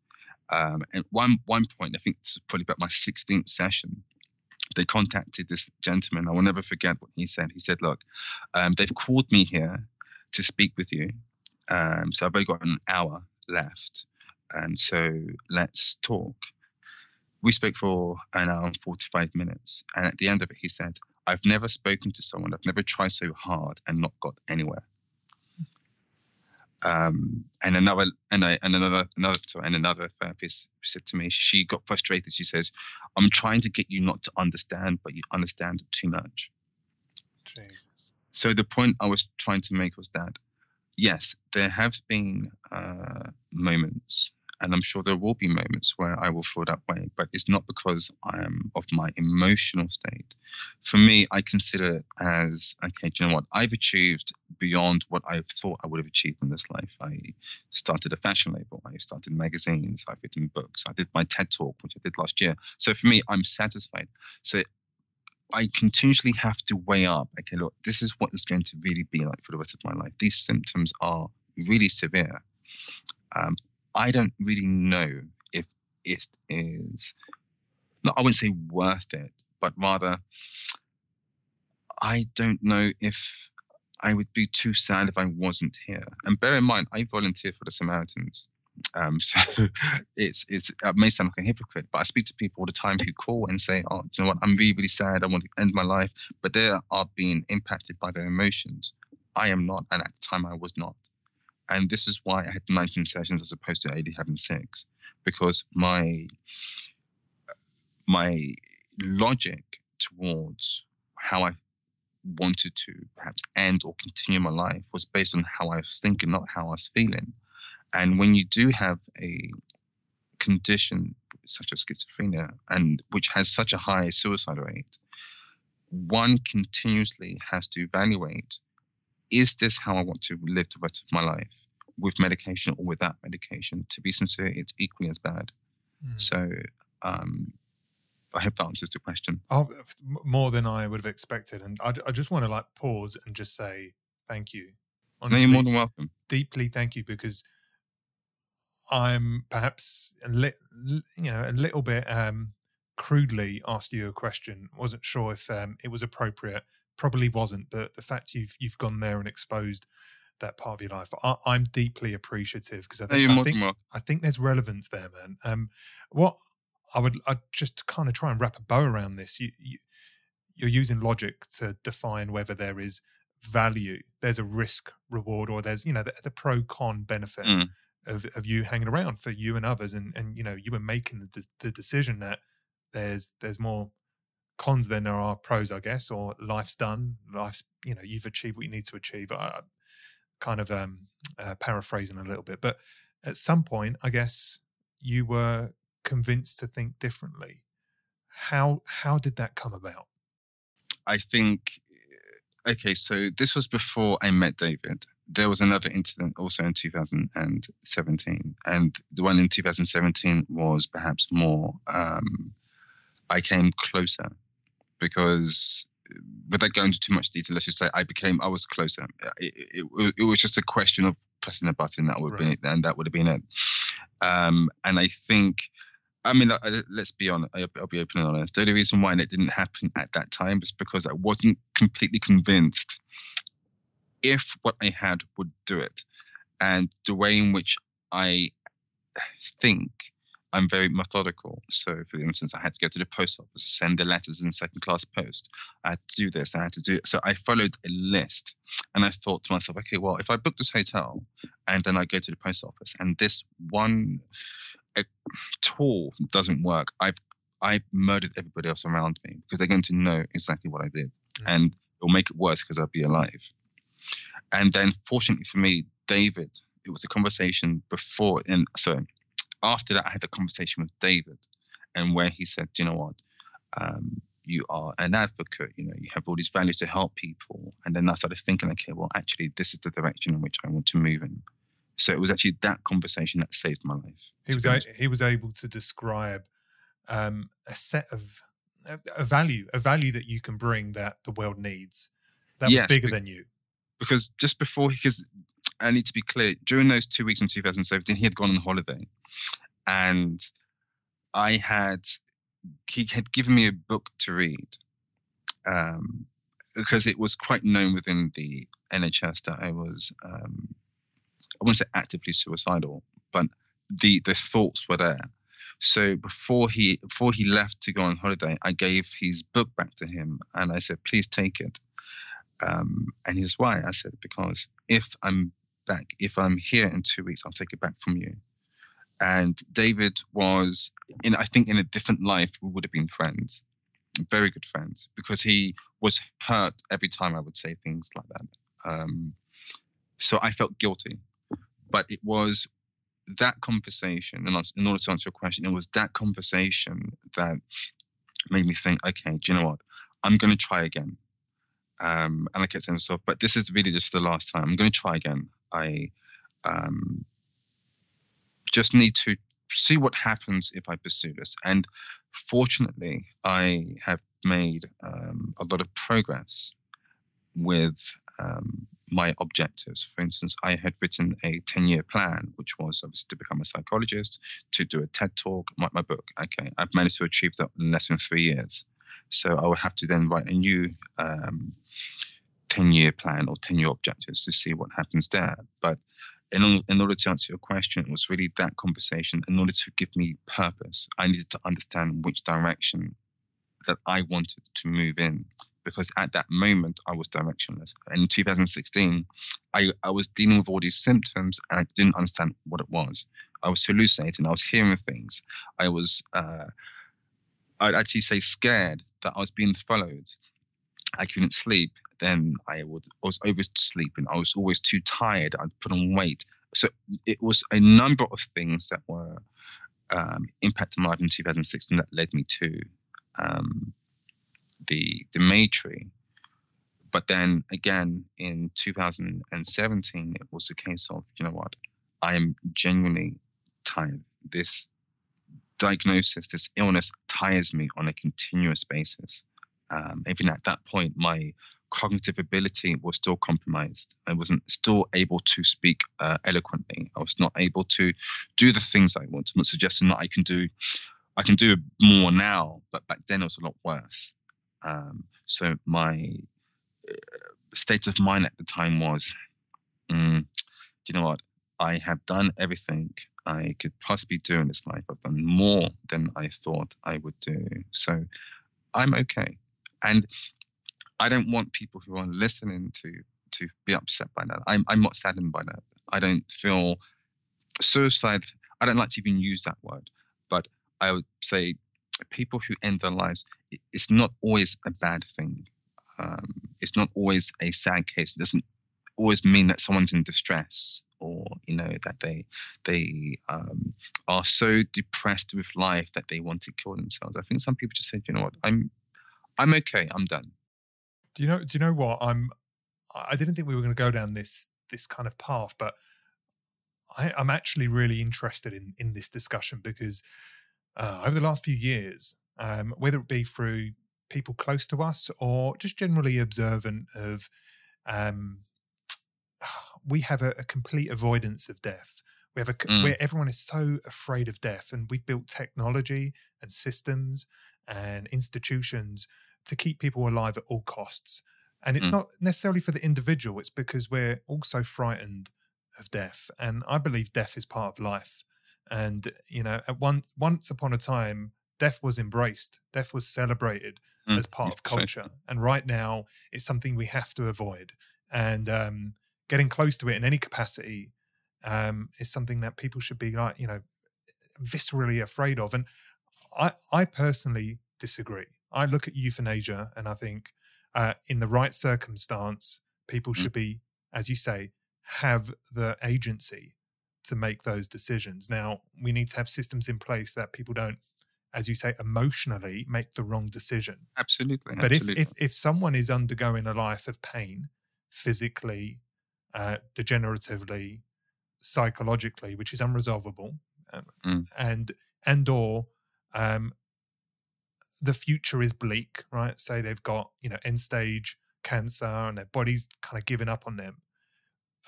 Um, one one point, I think was probably about my 16th session, they contacted this gentleman. I will never forget what he said. He said, "Look, um, they've called me here to speak with you. Um, so I've only got an hour left. And so let's talk. We spoke for an hour and 45 minutes. And at the end of it, he said, I've never spoken to someone, I've never tried so hard and not got anywhere. Um, and another and, I, and another another sorry, and another therapist said to me she got frustrated she says i'm trying to get you not to understand but you understand too much Jesus. So the point I was trying to make was that yes, there have been uh, moments, and I'm sure there will be moments where I will feel that way, but it's not because I am of my emotional state. For me, I consider as okay, do you know what? I've achieved beyond what I thought I would have achieved in this life. I started a fashion label, I started magazines, I've written books, I did my TED talk, which I did last year. So for me, I'm satisfied. So I continuously have to weigh up. Okay, look, this is what it's going to really be like for the rest of my life. These symptoms are really severe. Um, I don't really know if it is. No, I wouldn't say worth it, but rather, I don't know if I would be too sad if I wasn't here. And bear in mind, I volunteer for the Samaritans. Um, so it's it's it may sound like a hypocrite, but I speak to people all the time who call and say, "Oh, you know what? I'm really really sad. I want to end my life," but they are being impacted by their emotions. I am not, and at the time I was not. And this is why I had 19 sessions as opposed to only having six, because my my logic towards how I wanted to perhaps end or continue my life was based on how I was thinking, not how I was feeling. And when you do have a condition such as schizophrenia, and which has such a high suicide rate, one continuously has to evaluate: Is this how I want to live the rest of my life, with medication or without medication? To be sincere, it's equally as bad. Mm. So, um, I hope that answers the question. Oh, more than I would have expected, and I, I just want to like pause and just say thank you. Honestly, no, you're more than welcome. Deeply, thank you because I'm perhaps a li- you know a little bit um, crudely asked you a question. wasn't sure if um, it was appropriate. Probably wasn't, but the fact you've you've gone there and exposed that part of your life, I, am deeply appreciative because I think no, I think, I think there's relevance there, man. Um, what I would I just kind of try and wrap a bow around this. You, you you're using logic to define whether there is value, there's a risk reward, or there's you know the, the pro con benefit. Mm of, of you hanging around for you and others and and you know you were making the, the decision that there's there's more cons than there are pros i guess or life's done life's you know you've achieved what you need to achieve. I, kind of um uh, paraphrasing a little bit but at some point i guess you were convinced to think differently. How how did that come about? I think okay so this was before i met david. There was another incident also in 2017, and the one in 2017 was perhaps more. Um, I came closer because, without going into too much detail, let's just say I became. I was closer. It, it, it was just a question of pressing a button that would have right. been it, and that would have been it. Um, and I think. I mean, let's be honest. I'll be open and honest. The only reason why it didn't happen at that time was because I wasn't completely convinced if what I had would do it. And the way in which I think I'm very methodical. So, for instance, I had to go to the post office, send the letters in second class post. I had to do this, I had to do it. So, I followed a list and I thought to myself, okay, well, if I book this hotel and then I go to the post office and this one uh, tool doesn't work, I've I've murdered everybody else around me because they're going to know exactly what I did. Mm-hmm. And it'll make it worse because I'll be alive and then fortunately for me, David, it was a conversation before, and so after that, I had a conversation with David, and where he said, you know what, um, you are an advocate, you know, you have all these values to help people, and then I started thinking, okay, well, actually, this is the direction in which I want to move in. So it was actually that conversation that saved my life. He was a, he was able to describe um, a set of a, a, value, a value that you can bring that the world needs. That yes, was bigger than you because just before, because I need to be clear, during those two weeks in 2017, he had gone on holiday, and I had he had given me a book to read, um, because it was quite known within the NHS that I was um, I wouldn't say actively suicidal, but the the thoughts were there. So before he before he left to go on holiday, I gave his book back to him and I said, please take it. Um, and he says, why? I said, because if I'm back, if I'm here in two weeks, I'll take it back from you. And David was in, I think, in a different life, we would have been friends, very good friends, because he was hurt every time I would say things like that. Um, so I felt guilty. But it was that conversation, and in order to answer your question, it was that conversation that made me think, okay, do you know what? I'm going to try again. Um, and I kept saying to myself, but this is really just the last time. I'm going to try again. I um, just need to see what happens if I pursue this. And fortunately, I have made um, a lot of progress with um, my objectives. For instance, I had written a 10 year plan, which was obviously to become a psychologist, to do a TED talk, my, my book. Okay, I've managed to achieve that in less than three years. So I would have to then write a new um, 10 year plan or 10 year objectives to see what happens there. But in, in order to answer your question, it was really that conversation. In order to give me purpose, I needed to understand which direction that I wanted to move in because at that moment I was directionless. In 2016, I, I was dealing with all these symptoms and I didn't understand what it was. I was hallucinating, I was hearing things, I was, uh, I'd actually say scared that I was being followed. I couldn't sleep. Then I would I was oversleeping. I was always too tired. I'd put on weight. So it was a number of things that were um, impacting my life in 2016 that led me to um, the the Maytree. But then again in 2017, it was a case of you know what, I am genuinely tired. This diagnosis, this illness, tires me on a continuous basis. Um, even at that point, my cognitive ability was still compromised. I wasn't still able to speak uh, eloquently. I was not able to do the things I want. I'm not suggesting that I can do I can do more now, but back then it was a lot worse. Um, so my uh, state of mind at the time was, mm, you know what? I have done everything I could possibly do in this life. I've done more than I thought I would do. So I'm okay. And I don't want people who are listening to to be upset by that. I'm I'm not saddened by that. I don't feel suicide. I don't like to even use that word, but I would say people who end their lives, it's not always a bad thing. Um, it's not always a sad case. It doesn't always mean that someone's in distress or you know that they they um, are so depressed with life that they want to kill themselves. I think some people just say, you know what, I'm I'm okay, I'm done. Do you know? Do you know what? I'm. I didn't think we were going to go down this this kind of path, but I, I'm actually really interested in in this discussion because uh, over the last few years, um, whether it be through people close to us or just generally observant of, um, we have a, a, complete avoidance of death. We have a mm. where everyone is so afraid of death, and we've built technology and systems and institutions to keep people alive at all costs. And it's mm. not necessarily for the individual; it's because we're also frightened of death, and I believe death is part of life. And you know, at one once upon a time, death was embraced, death was celebrated mm, as part of culture, and right now it's something we have to avoid. And um, getting close to it in any capacity um, is something that people should be like, you know, viscerally afraid of. And I, I personally disagree. I look at euthanasia and I think, uh, in the right circumstance, people mm. should be, as you say, have the agency to make those decisions. Now, we need to have systems in place that people don't, as you say, emotionally make the wrong decision. Absolutely. But absolutely. If, if if someone is undergoing a life of pain, physically, uh, degeneratively, psychologically, which is unresolvable, um, mm. and and or um, the future is bleak, right? Say they've got you know end stage cancer and their body's kind of given up on them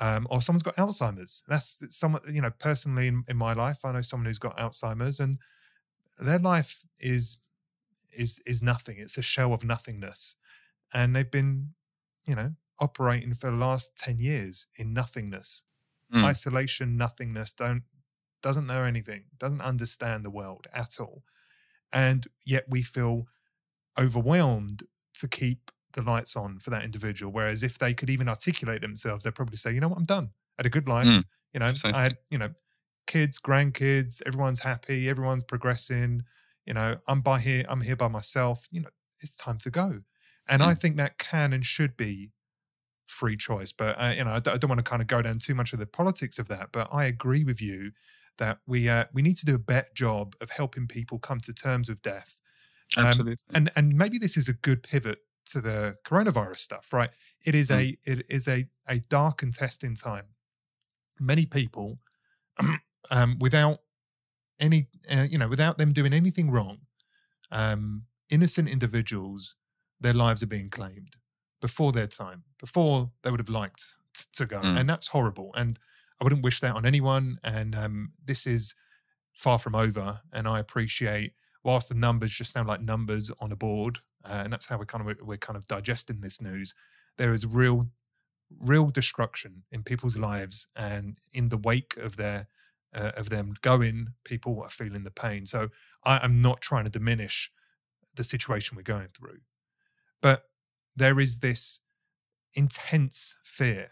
um, or someone's got Alzheimer's. That's someone, you know, personally in, in my life, I know someone who's got Alzheimer's and their life is is is nothing. It's a show of nothingness. And they've been, you know, operating for the last 10 years in nothingness. Mm. Isolation, nothingness, don't doesn't know anything, doesn't understand the world at all. And yet we feel overwhelmed to keep the lights on for that individual. Whereas if they could even articulate themselves, they'd probably say, you know what, I'm done. I had a good life. Mm, you know, precisely. I had, you know, kids, grandkids, everyone's happy, everyone's progressing. You know, I'm by here, I'm here by myself. You know, it's time to go. And mm. I think that can and should be free choice. But uh, you know, I d- I don't want to kind of go down too much of the politics of that. But I agree with you that we uh, we need to do a better job of helping people come to terms with death. Um, Absolutely. And and maybe this is a good pivot to the coronavirus stuff, right? It is mm. a it is a a dark and testing time. Many people, um, without any, uh, you know, without them doing anything wrong, um, innocent individuals, their lives are being claimed before their time, before they would have liked to go, mm. and that's horrible. And I wouldn't wish that on anyone. And um, this is far from over. And I appreciate, whilst the numbers just sound like numbers on a board, uh, and that's how we're kind of we're kind of digesting this news. There is real real destruction in people's lives, and in the wake of their uh, of them going, people are feeling the pain. So I, am not trying to diminish the situation we're going through, but there is this intense fear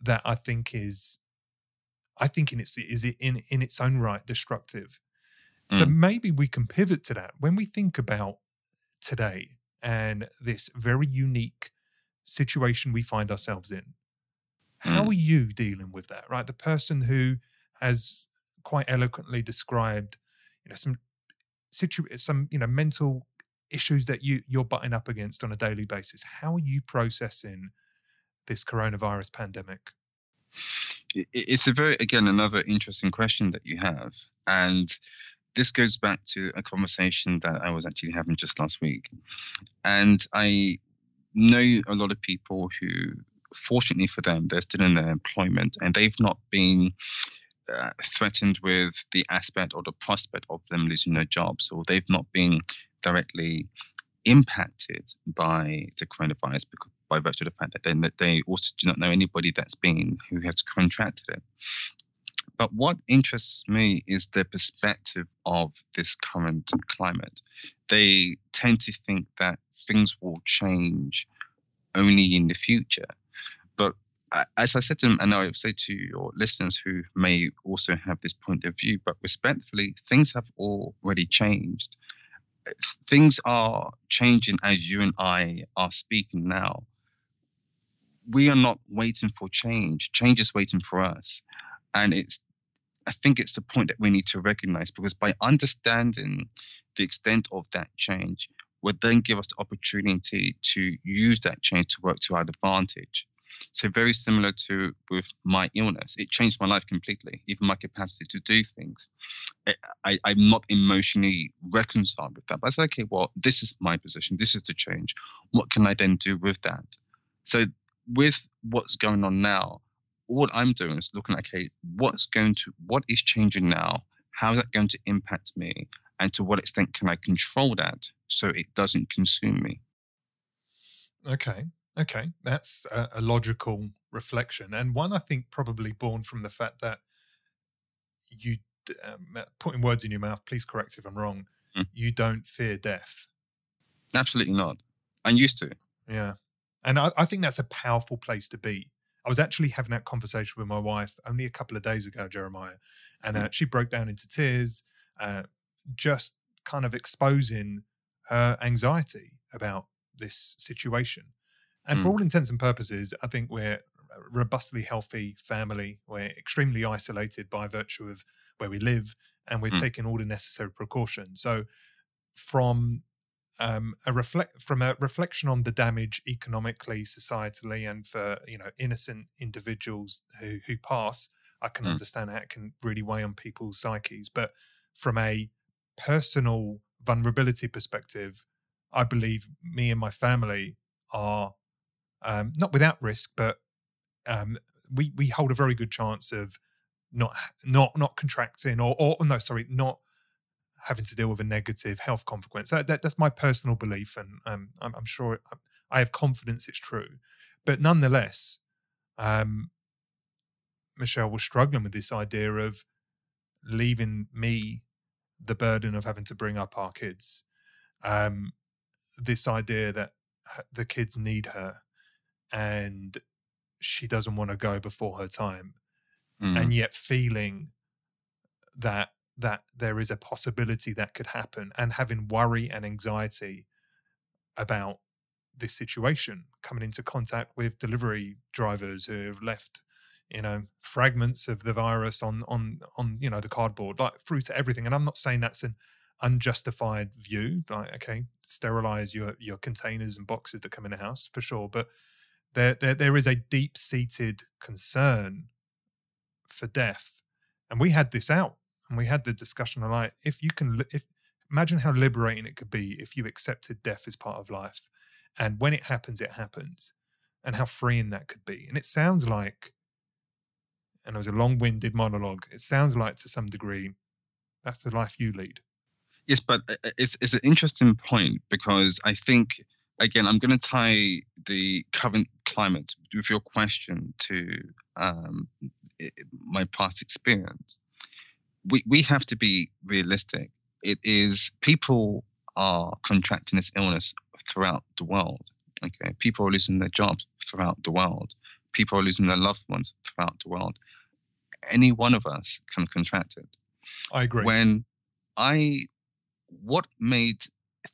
that I think is, I think in its is it in in its own right destructive. Mm. So maybe we can pivot to that when we think about today and this very unique situation we find ourselves in. How mm. are you dealing with that? Right, the person who has quite eloquently described, you know, some situ some you know mental issues that you you're butting up against on a daily basis. How are you processing this coronavirus pandemic? It's a very again another interesting question that you have, and this goes back to a conversation that I was actually having just last week, and I know a lot of people who, fortunately for them, they're still in their employment and they've not been uh, threatened with the aspect or the prospect of them losing their jobs, or they've not been directly impacted by the coronavirus because, by virtue of the fact that they, that they also do not know anybody that's been who has contracted it. But what interests me is the perspective of this current climate. They tend to think that things will change only in the future. But uh, as I said to them, and I would say to your listeners who may also have this point of view, but respectfully, things have already changed. Things are changing as you and I are speaking now. We are not waiting for change. Change is waiting for us. And it's I think it's the point that we need to recognize because by understanding the extent of that change would then give us the opportunity to use that change to work to our advantage. So very similar to with my illness, it changed my life completely, even my capacity to do things. I, am not emotionally reconciled with that. But I said, okay, well, this is my position. This is the change. What can I then do with that? So with what's going on now, all I'm doing is looking at, okay, what's going to, what is changing now? How is that going to impact me? And to what extent can I control that so it doesn't consume me? Okay. Okay. That's a, a logical reflection. And one I think probably born from the fact that you, um, putting words in your mouth, please correct if I'm wrong, mm. you don't fear death. Absolutely not. I'm used to. Yeah. And I, I think that's a powerful place to be I was actually having that conversation with my wife only a couple of days ago, Jeremiah, and uh, mm. she broke down into tears, uh, just kind of exposing her anxiety about this situation. And mm. for all intents and purposes, I think we're a robustly healthy family. We're extremely isolated by virtue of where we live, and we're mm. taking all the necessary precautions. So, from um, a reflect from a reflection on the damage economically, societally, and for you know innocent individuals who who pass. I can mm. understand how it can really weigh on people's psyches, but from a personal vulnerability perspective, I believe me and my family are um, not without risk, but um, we we hold a very good chance of not not not contracting or or no sorry not having to deal with a negative health consequence. That, that that's my personal belief, and um, I'm, I'm, sure I have confidence it's true. But nonetheless, um, Michelle was struggling with this idea of leaving me the burden of having to bring up our kids. Um, this idea that the kids need her, and she doesn't want to go before her time, mm. and yet feeling that that there is a possibility that could happen and having worry and anxiety about this situation coming into contact with delivery drivers who have left you know fragments of the virus on on on you know the cardboard like through to everything and i'm not saying that's an unjustified view like okay sterilize your your containers and boxes that come in the house for sure but there there, there is a deep seated concern for death. And we had this out and we had the discussion like if you can if imagine how liberating it could be if you accepted death as part of life and when it happens it happens and how freeing that could be. And it sounds like and it was a long-winded monologue it sounds like to some degree that's the life you lead. Yes but uh, uh, it's, it's an interesting point because i think again, I'm going to tie the current climate with your question to um, it, my past experience. We we have to be realistic. It is people are contracting this illness throughout the world. Okay, people are losing their jobs throughout the world. People are losing their loved ones throughout the world. Any one of us can contract it. I agree. When I, what made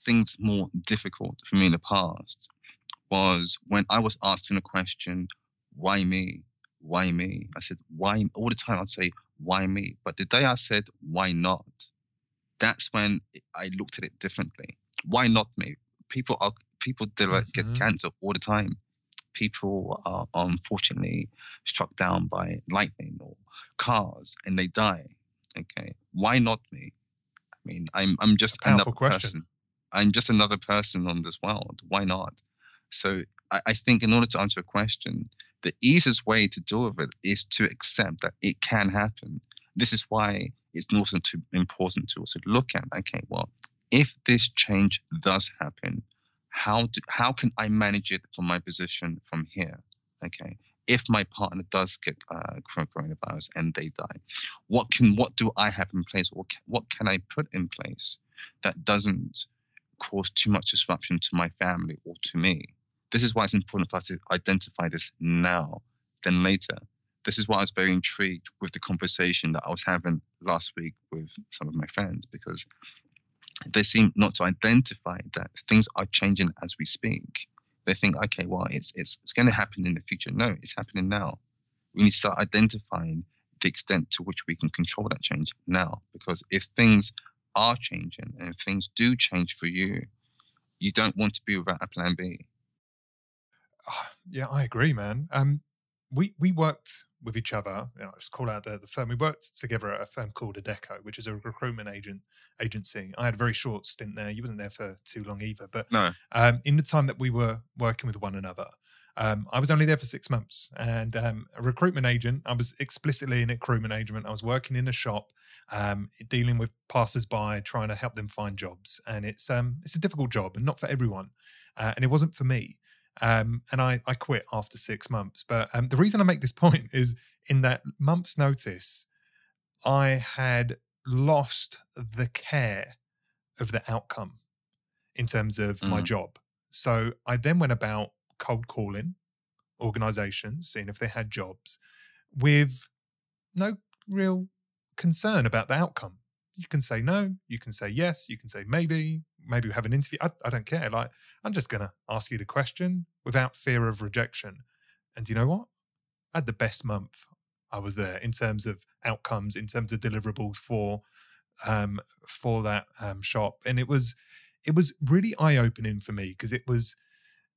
things more difficult for me in the past was when I was asking a question, why me? Why me? I said, why? All the time I'd say, why me? But the day I said, why not? That's when I looked at it differently. Why not me? People are people that mm-hmm. get cancer all the time. People are unfortunately struck down by lightning or cars and they die. Okay, why not me? I mean, I'm I'm just another question. person. I'm just another person on this world. Why not? So I, I think in order to answer a question, the easiest way to deal with it is to accept that it can happen. This is why it's also too important to also look at, okay, well, if this change does happen, how do, how can I manage it from my position from here? Okay, if my partner does get uh, coronavirus and they die, what can what do I have in place, or what can I put in place that doesn't cause too much disruption to my family or to me? This is why it's important for us to identify this now than later. This is why I was very intrigued with the conversation that I was having last week with some of my friends because they seem not to identify that things are changing as we speak. They think, okay, well, it's it's it's going to happen in the future. No, it's happening now. We need to start identifying the extent to which we can control that change now. Because if things are changing and if things do change for you, you don't want to be without a plan B. yeah, I agree, man. Um, we we worked with each other. You know, just call out the, the firm. We worked together at a firm called Adecco, which is a recruitment agent agency. I had a very short stint there. You wasn't there for too long either. But no. um, in the time that we were working with one another, um, I was only there for six months. And um, a recruitment agent, I was explicitly an recruitment agent. I was working in a shop, um, dealing with passers-by, trying to help them find jobs. And it's um, it's a difficult job and not for everyone. Uh, and it wasn't for me. Um, and I, I quit after six months. But um, the reason I make this point is in that month's notice, I had lost the care of the outcome in terms of mm. my job. So I then went about cold calling organizations, seeing if they had jobs with no real concern about the outcome. You can say no, you can say yes, you can say maybe, maybe we have an interview. I, I don't care. Like, I'm just going to ask you the question without fear of rejection. And you know what? I had the best month I was there in terms of outcomes, in terms of deliverables for um, for that um, shop, and it was it was really eye opening for me because it was.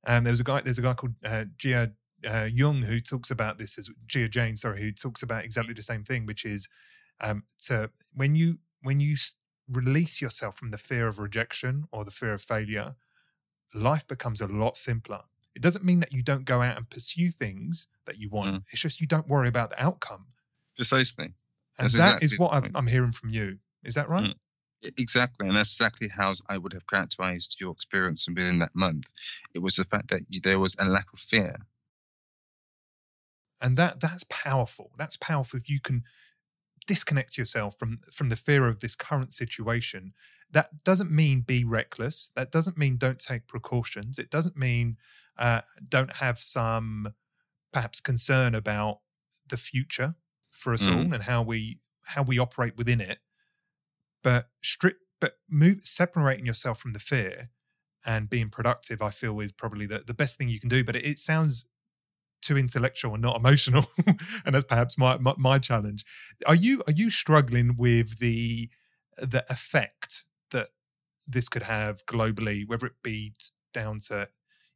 Um, there was a guy. There's a guy called uh, Gia uh, Young who talks about this as Jia Jiang, sorry, who talks about exactly the same thing, which is um, to when you when you release yourself from the fear of rejection or the fear of failure, life becomes a lot simpler. It doesn't mean that you don't go out and pursue things that you want. Mm. It's just you don't worry about the outcome. Precisely. And that's that exactly is what i am hearing from you. Is that right? Mm. Exactly, and that's exactly how I would have characterized your experience within that month. It was the fact that you, there was a lack of fear, and that that's powerful. That's powerful if you can disconnect yourself from from the fear of this current situation that doesn't mean be reckless that doesn't mean don't take precautions it doesn't mean uh, don't have some perhaps concern about the future for us mm. all and how we how we operate within it but strip but move separating yourself from the fear and being productive i feel is probably the, the best thing you can do but it, it sounds too intellectual and not emotional and that's perhaps my, my, my challenge. Are you are you struggling with the the effect that this could have globally whether it be down to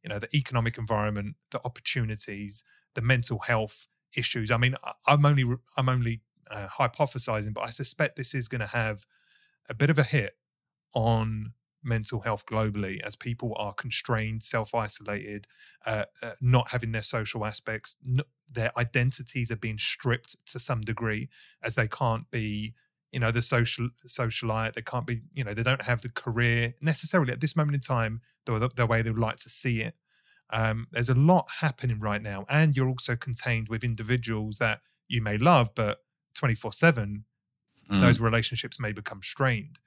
you know the economic environment the opportunities the mental health issues? I mean i'm only i'm only uh, hypothesizing but i suspect this is going to have a bit of a hit on mental health globally as people are constrained, self isolated, uh, uh, not having their social aspects, their identities are being stripped to some degree as they can't be you know the social socialite they can't be you know they don't have the career necessarily at this moment in time the, the way they would like to see it. Um, there's a lot happening right now and you're also contained with individuals that you may love but 24 7 mm. those relationships may become strained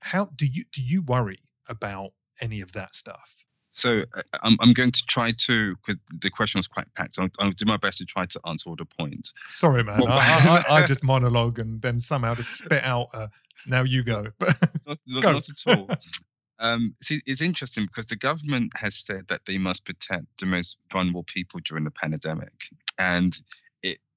how do you do you worry about any of that stuff so uh, I'm, I'm going to try to, because the question was quite packed. I'll, I'll, do my best to try to answer all the points. Sorry, man. Well, I, I, I, just monologue and then somehow just spit out. Uh, now you go. But not, not, not at all. Um, see, it's interesting because the government has said that they must protect the most vulnerable people during the pandemic, and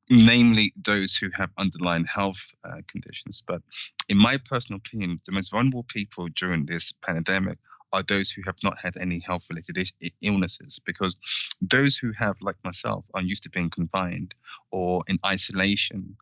namely those who have underlying health uh, conditions. But in my personal opinion, the most vulnerable people during this pandemic are those who have not had any health related illnesses because those who have like myself are used to being confined or in isolation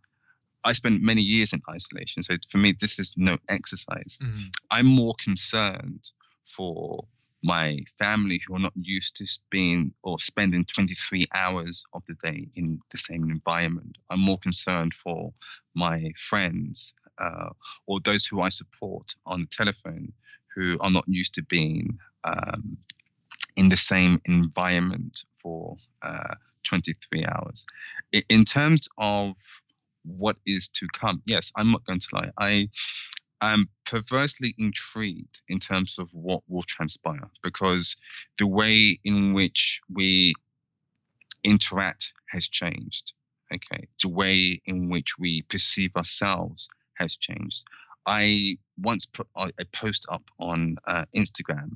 I spent many years in isolation. So for me, this is no exercise. Mm-hmm. I'm more concerned for my family who are not used to being or spending 23 hours of the day in the same environment. I'm more concerned for my friends uh, or those who I support on the telephone who are not used to being um, in the same environment for uh, 23 hours. In terms of what is to come, yes, I'm not going to lie. I am perversely intrigued in terms of what will transpire because the way in which we interact has changed. Okay, the way in which we perceive ourselves has changed. I once put a post up on uh, Instagram,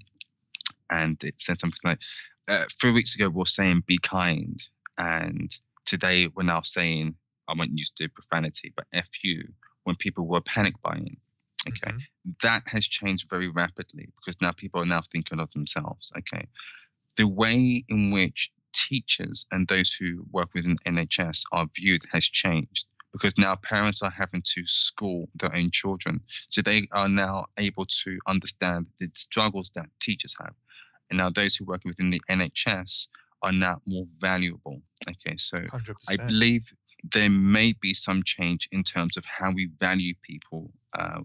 and it said something like, uh, three weeks ago we are saying be kind, and today we're now saying I won't use the profanity, but f you when people were panic buying. Okay, mm-hmm. that has changed very rapidly because now people are now thinking of themselves. Okay, the way in which teachers and those who work within NHS are viewed has changed because now parents are having to school their own children. So they are now able to understand the struggles that teachers have. And now those who work within the NHS are now more valuable. Okay, so 100%. I believe there may be some change in terms of how we value people. Uh,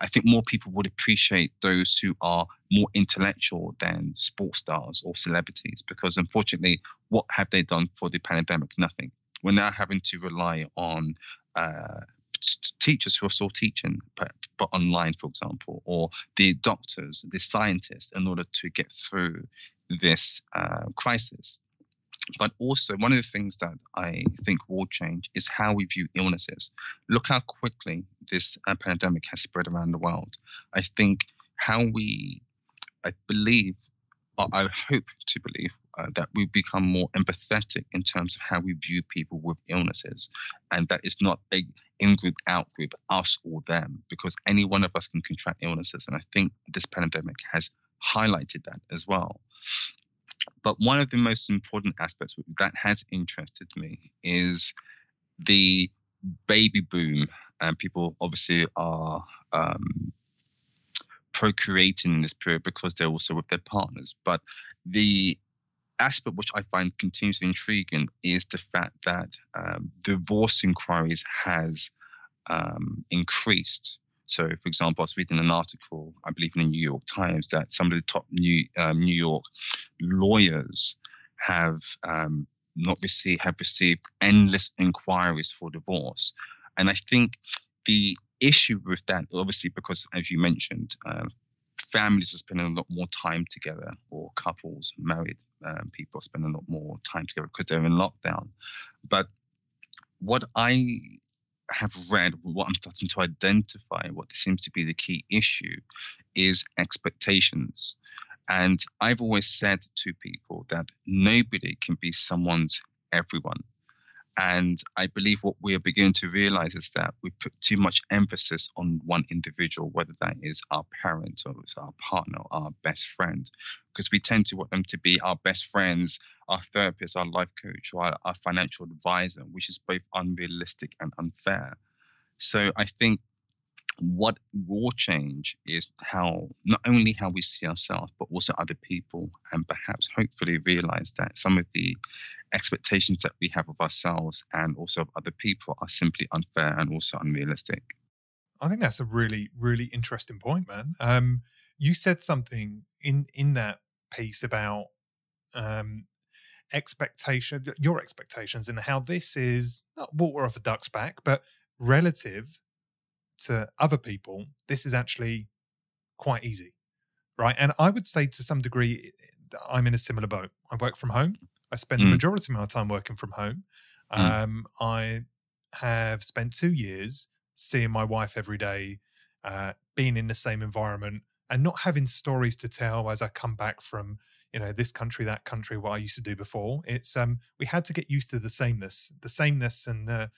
I think more people would appreciate those who are more intellectual than sports stars or celebrities because unfortunately, what have they done for the pandemic? Nothing we're now having to rely on uh, teachers who are still teaching, but, but online, for example, or the doctors, the scientists, in order to get through this uh, crisis. But also, one of the things that I think will change is how we view illnesses. Look how quickly this uh, pandemic has spread around the world. I think how we, I believe, I hope to believe uh, that we become more empathetic in terms of how we view people with illnesses, and that it's not a in group, out group, us or them, because any one of us can contract illnesses, and I think this pandemic has highlighted that as well. But one of the most important aspects that has interested me is the baby boom, and people obviously are um, procreating in this period because they're also with their partners. But the aspect which I find continuously intriguing is the fact that um, divorce inquiries has um, increased. So, for example, I was reading an article, I believe in the New York Times, that some of the top New um, New York lawyers have um, not received have received endless inquiries for divorce, and I think the issue with that, obviously, because as you mentioned, uh, families are spending a lot more time together, or couples, married um, people are spending a lot more time together because they're in lockdown. But what I have read, what I'm starting to identify, what seems to be the key issue, is expectations. And I've always said to people that nobody can be someone's everyone. And I believe what we are beginning to realize is that we put too much emphasis on one individual, whether that is our parent or our partner or our best friend, because we tend to want them to be our best friends, our therapist, our life coach, or our, our financial advisor, which is both unrealistic and unfair. So I think what will change is how not only how we see ourselves but also other people and perhaps hopefully realize that some of the expectations that we have of ourselves and also of other people are simply unfair and also unrealistic I think that's a really, really interesting point, man. Um, you said something in in that piece about um, expectation, your expectations, and how this is not water off a duck's back, but relative to other people, this is actually quite easy, right? And I would say to some degree, I'm in a similar boat. I work from home. I spend mm. the majority of my time working from home. Mm. Um, I have spent two years seeing my wife every day, uh, being in the same environment, and not having stories to tell as I come back from you know this country, that country, what I used to do before. It's um, we had to get used to the sameness, the sameness, and the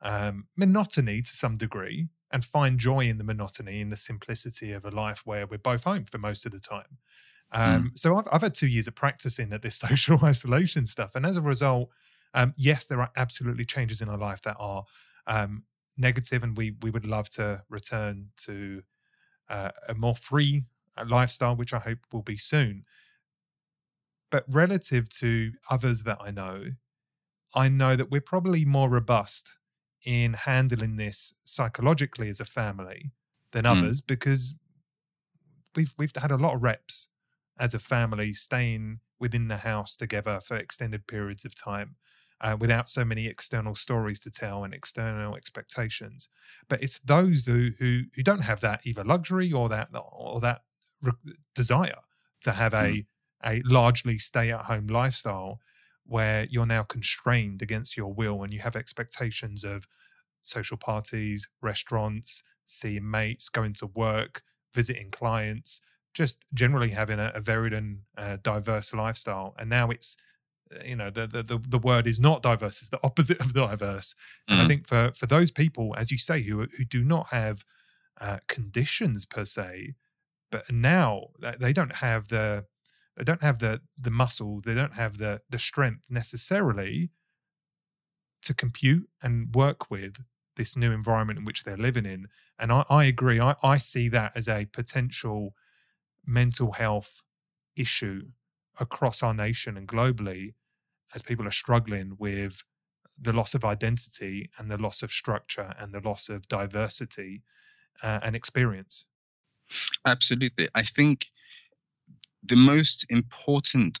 um, monotony to some degree, and find joy in the monotony, in the simplicity of a life where we're both home for most of the time. Um, mm. So I've, I've had two years of practicing at this social isolation stuff, and as a result, um, yes, there are absolutely changes in our life that are um, negative, and we we would love to return to uh, a more free lifestyle, which I hope will be soon. But relative to others that I know, I know that we're probably more robust in handling this psychologically as a family than mm. others because we've we've had a lot of reps as a family staying within the house together for extended periods of time uh, without so many external stories to tell and external expectations. But it's those who who, who don't have that either luxury or that or that re- desire to have a mm. A largely stay at home lifestyle where you're now constrained against your will and you have expectations of social parties, restaurants, seeing mates, going to work, visiting clients, just generally having a, a varied and uh, diverse lifestyle. And now it's you know the, the the word is not diverse it's the opposite of diverse mm-hmm. and i mm-hmm. think for for those people as you say who who do not have uh, conditions per se but now they don't have the they don't have the the muscle they don't have the the strength necessarily to compute and work with this new environment in which they're living in and i, I agree I, I see that as a potential mental health issue across our nation and globally as people are struggling with the loss of identity and the loss of structure and the loss of diversity uh, and experience. Absolutely. I think the most important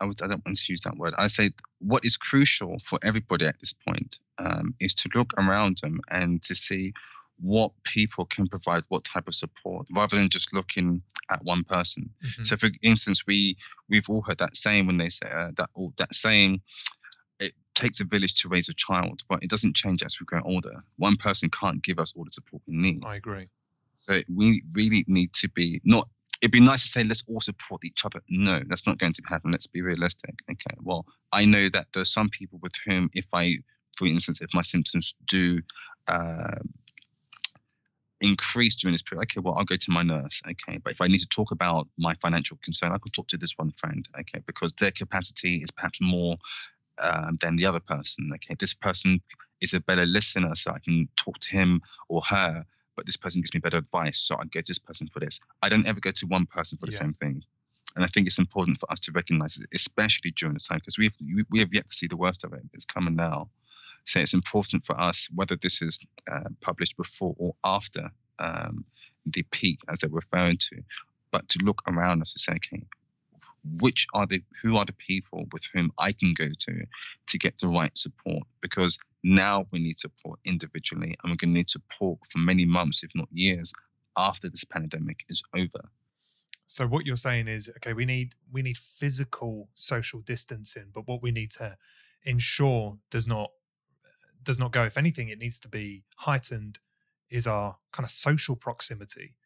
I, would, I don't want to use that word. I say what is crucial for everybody at this point um, is to look around them and to see what people can provide what type of support rather than just looking at one person mm-hmm. so for instance we we've all heard that saying when they say uh, that that saying it takes a village to raise a child but it doesn't change as we grow older one person can't give us all the support we need i agree so we really need to be not it'd be nice to say let's all support each other no that's not going to happen let's be realistic okay well i know that there's some people with whom if i for instance if my symptoms do uh, increase during this period. Okay, well, I'll go to my nurse. Okay, but if I need to talk about my financial concern, I could talk to this one friend. Okay, because their capacity is perhaps more um, than the other person. Okay, this person is a better listener, so I can talk to him or her. But this person gives me better advice, so I go to this person for this. I don't ever go to one person for the yeah. same thing. And I think it's important for us to recognize it, especially during this time, because we've we have yet to see the worst of it. It's coming now. So it's important for us, whether this is uh, published before or after um, the peak, as they're referring to, but to look around us and say, okay, which are the who are the people with whom I can go to to get the right support? Because now we need to support individually, and we're going to need to support for many months, if not years, after this pandemic is over. So what you're saying is, okay, we need we need physical social distancing, but what we need to ensure does not does not go. If anything, it needs to be heightened. Is our kind of social proximity.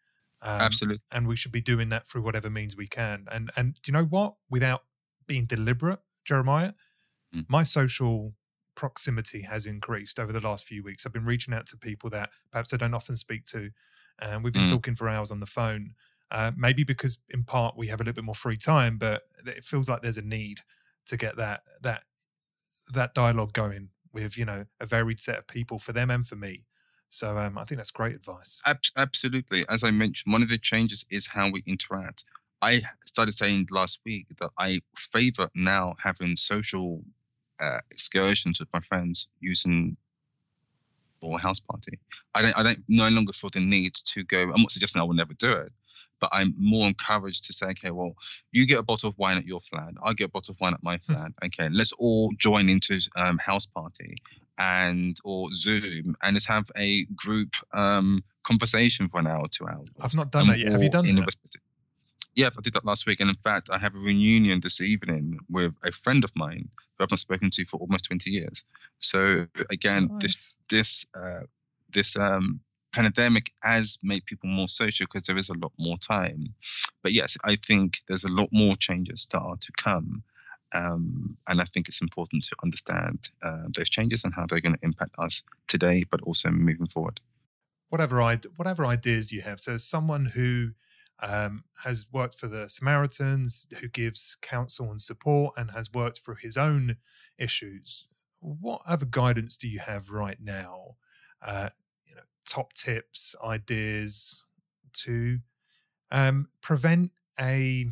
Um, Absolutely. And we should be doing that through whatever means we can. And and you know what? Without being deliberate, Jeremiah, mm. my social proximity has increased over the last few weeks. I've been reaching out to people that perhaps I don't often speak to, and we've been mm. talking for hours on the phone. Uh, maybe because in part we have a little bit more free time, but it feels like there's a need to get that that that dialogue going with you know a varied set of people for them and for me. So um, I think that's great advice. Absolutely, as I mentioned, one of the changes is how we interact. I started saying last week that I favor now having social uh, excursions with my friends using or Houseparty. I don't I don't no longer feel the need to go. I'm not suggesting I will never do it, but I'm more encouraged to say, okay, well, you get a bottle of wine at your flat, I get a bottle of wine at my hmm. flat. okay, let's all join into um, Houseparty and or Zoom and let's have a group um, conversation for an hour, two hours. I've not done that yet. Have you done that? Yeah, I did that last week, and in fact, I have a reunion this evening with a friend of mine who I've not spoken to for almost 20 years. So again, nice. this this uh, this um, pandemic has made people more social because there is a lot more time. But yes, I think there's a lot more changes that are to come. Um, and I think it's important to understand uh, those changes and how they're going to impact us today, but also moving forward. Whatever I, whatever ideas you have. So, as someone who um, has worked for the Samaritans, who gives counsel and support, and has worked through his own issues, what other guidance do you have right now uh, you know, top tips, ideas to um, prevent a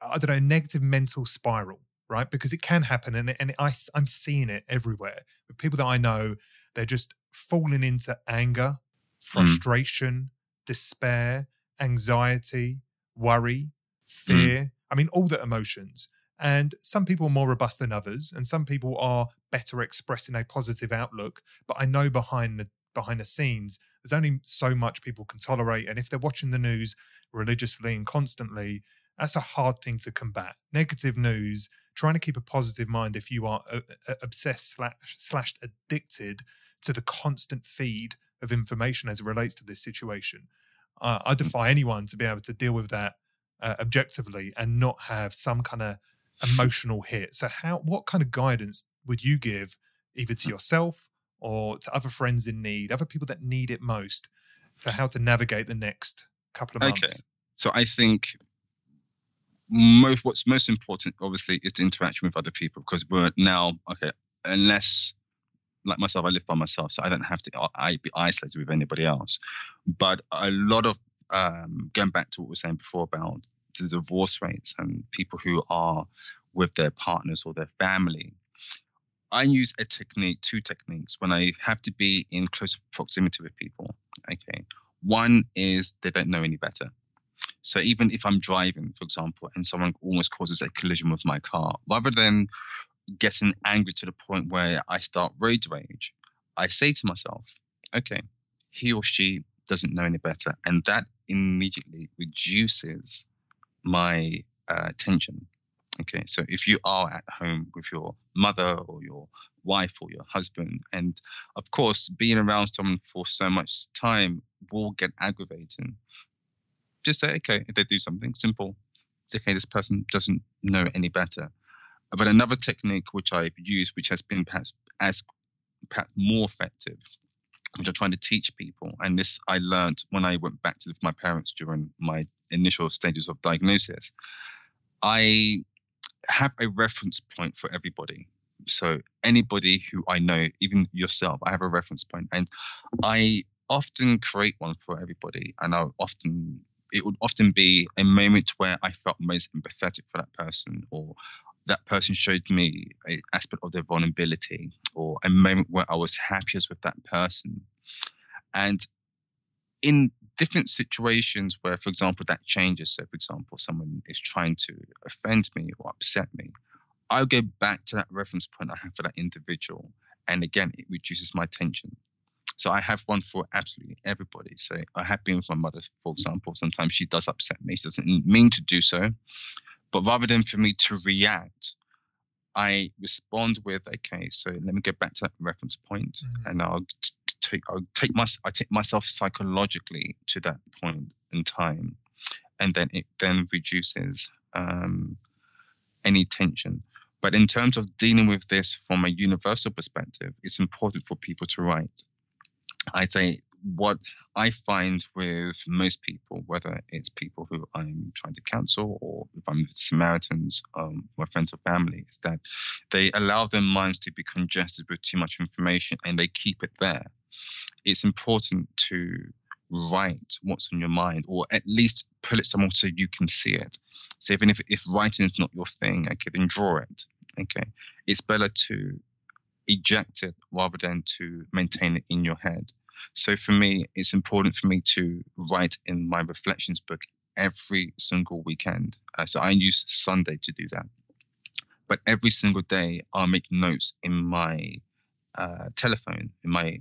I don't know negative mental spiral, right? Because it can happen, and and I I'm seeing it everywhere with people that I know. They're just falling into anger, mm. frustration, mm. despair, anxiety, worry, fear. Mm. I mean, all the emotions. And some people are more robust than others, and some people are better expressing a positive outlook. But I know behind the behind the scenes, there's only so much people can tolerate. And if they're watching the news religiously and constantly, that's a hard thing to combat. Negative news, trying to keep a positive mind if you are uh, uh, obsessed slash, slash addicted to the constant feed of information as it relates to this situation. Uh, I mm. defy anyone to be able to deal with that uh, objectively and not have some kind of emotional hit. So, how what kind of guidance would you give either to mm. yourself or to other friends in need, other people that need it most, to how to navigate the next couple of months? Okay. So I think most what's most important, obviously, is the interaction with other people because we're now okay. Unless, like myself, I live by myself, so I don't have to I be isolated with anybody else. But a lot of um, going back to what we were saying before about the divorce rates and people who are with their partners or their family I use a technique, two techniques, when I have to be in close proximity with people. Okay. One is they don't know any better. So even if I'm driving, for example, and someone almost causes a collision with my car, rather than getting angry to the point where I start road rage, I say to myself, okay, he or she doesn't know any better. And that immediately reduces my uh, tension. Okay, so if you are at home with your mother or your wife or your husband, and of course, being around someone for so much time will get aggravating. Just say, okay, if they do something simple, it's okay, this person doesn't know any better. But another technique which I've used, which has been perhaps as perhaps more effective, which I'm trying to teach people, and this I learned when I went back to live with my parents during my initial stages of diagnosis. I have a reference point for everybody. So anybody who I know, even yourself, I have a reference point, and I often create one for everybody. And I often it would often be a moment where I felt most empathetic for that person, or that person showed me an aspect of their vulnerability, or a moment where I was happiest with that person. And in different situations where, for example, that changes. So, for example, someone is trying to offend me or upset me, I'll go back to that reference point I have for that individual. And again, it reduces my tension. So I have one for absolutely everybody. So I have been with my mother, for example. Sometimes she does upset me. She doesn't mean to do so. But rather than for me to react, I respond with, okay, so let me go back to that reference point mm-hmm. and I'll take I take my I take myself psychologically to that point in time, and then it then reduces um, any tension. But in terms of dealing with this from a universal perspective, it's important for people to write. I'd say what I find with most people, whether it's people who I'm trying to counsel or if I'm with Samaritans, um, my friends or family, is that they allow their minds to be congested with too much information and they keep it there it's important to write what's on your mind or at least pull it somewhere so you can see it. So even if, if writing is not your thing, okay, then draw it. Okay. It's better to eject it rather than to maintain it in your head. So for me, it's important for me to write in my reflections book every single weekend. Uh, so I use Sunday to do that. But every single day, I'll make notes in my uh, telephone, in my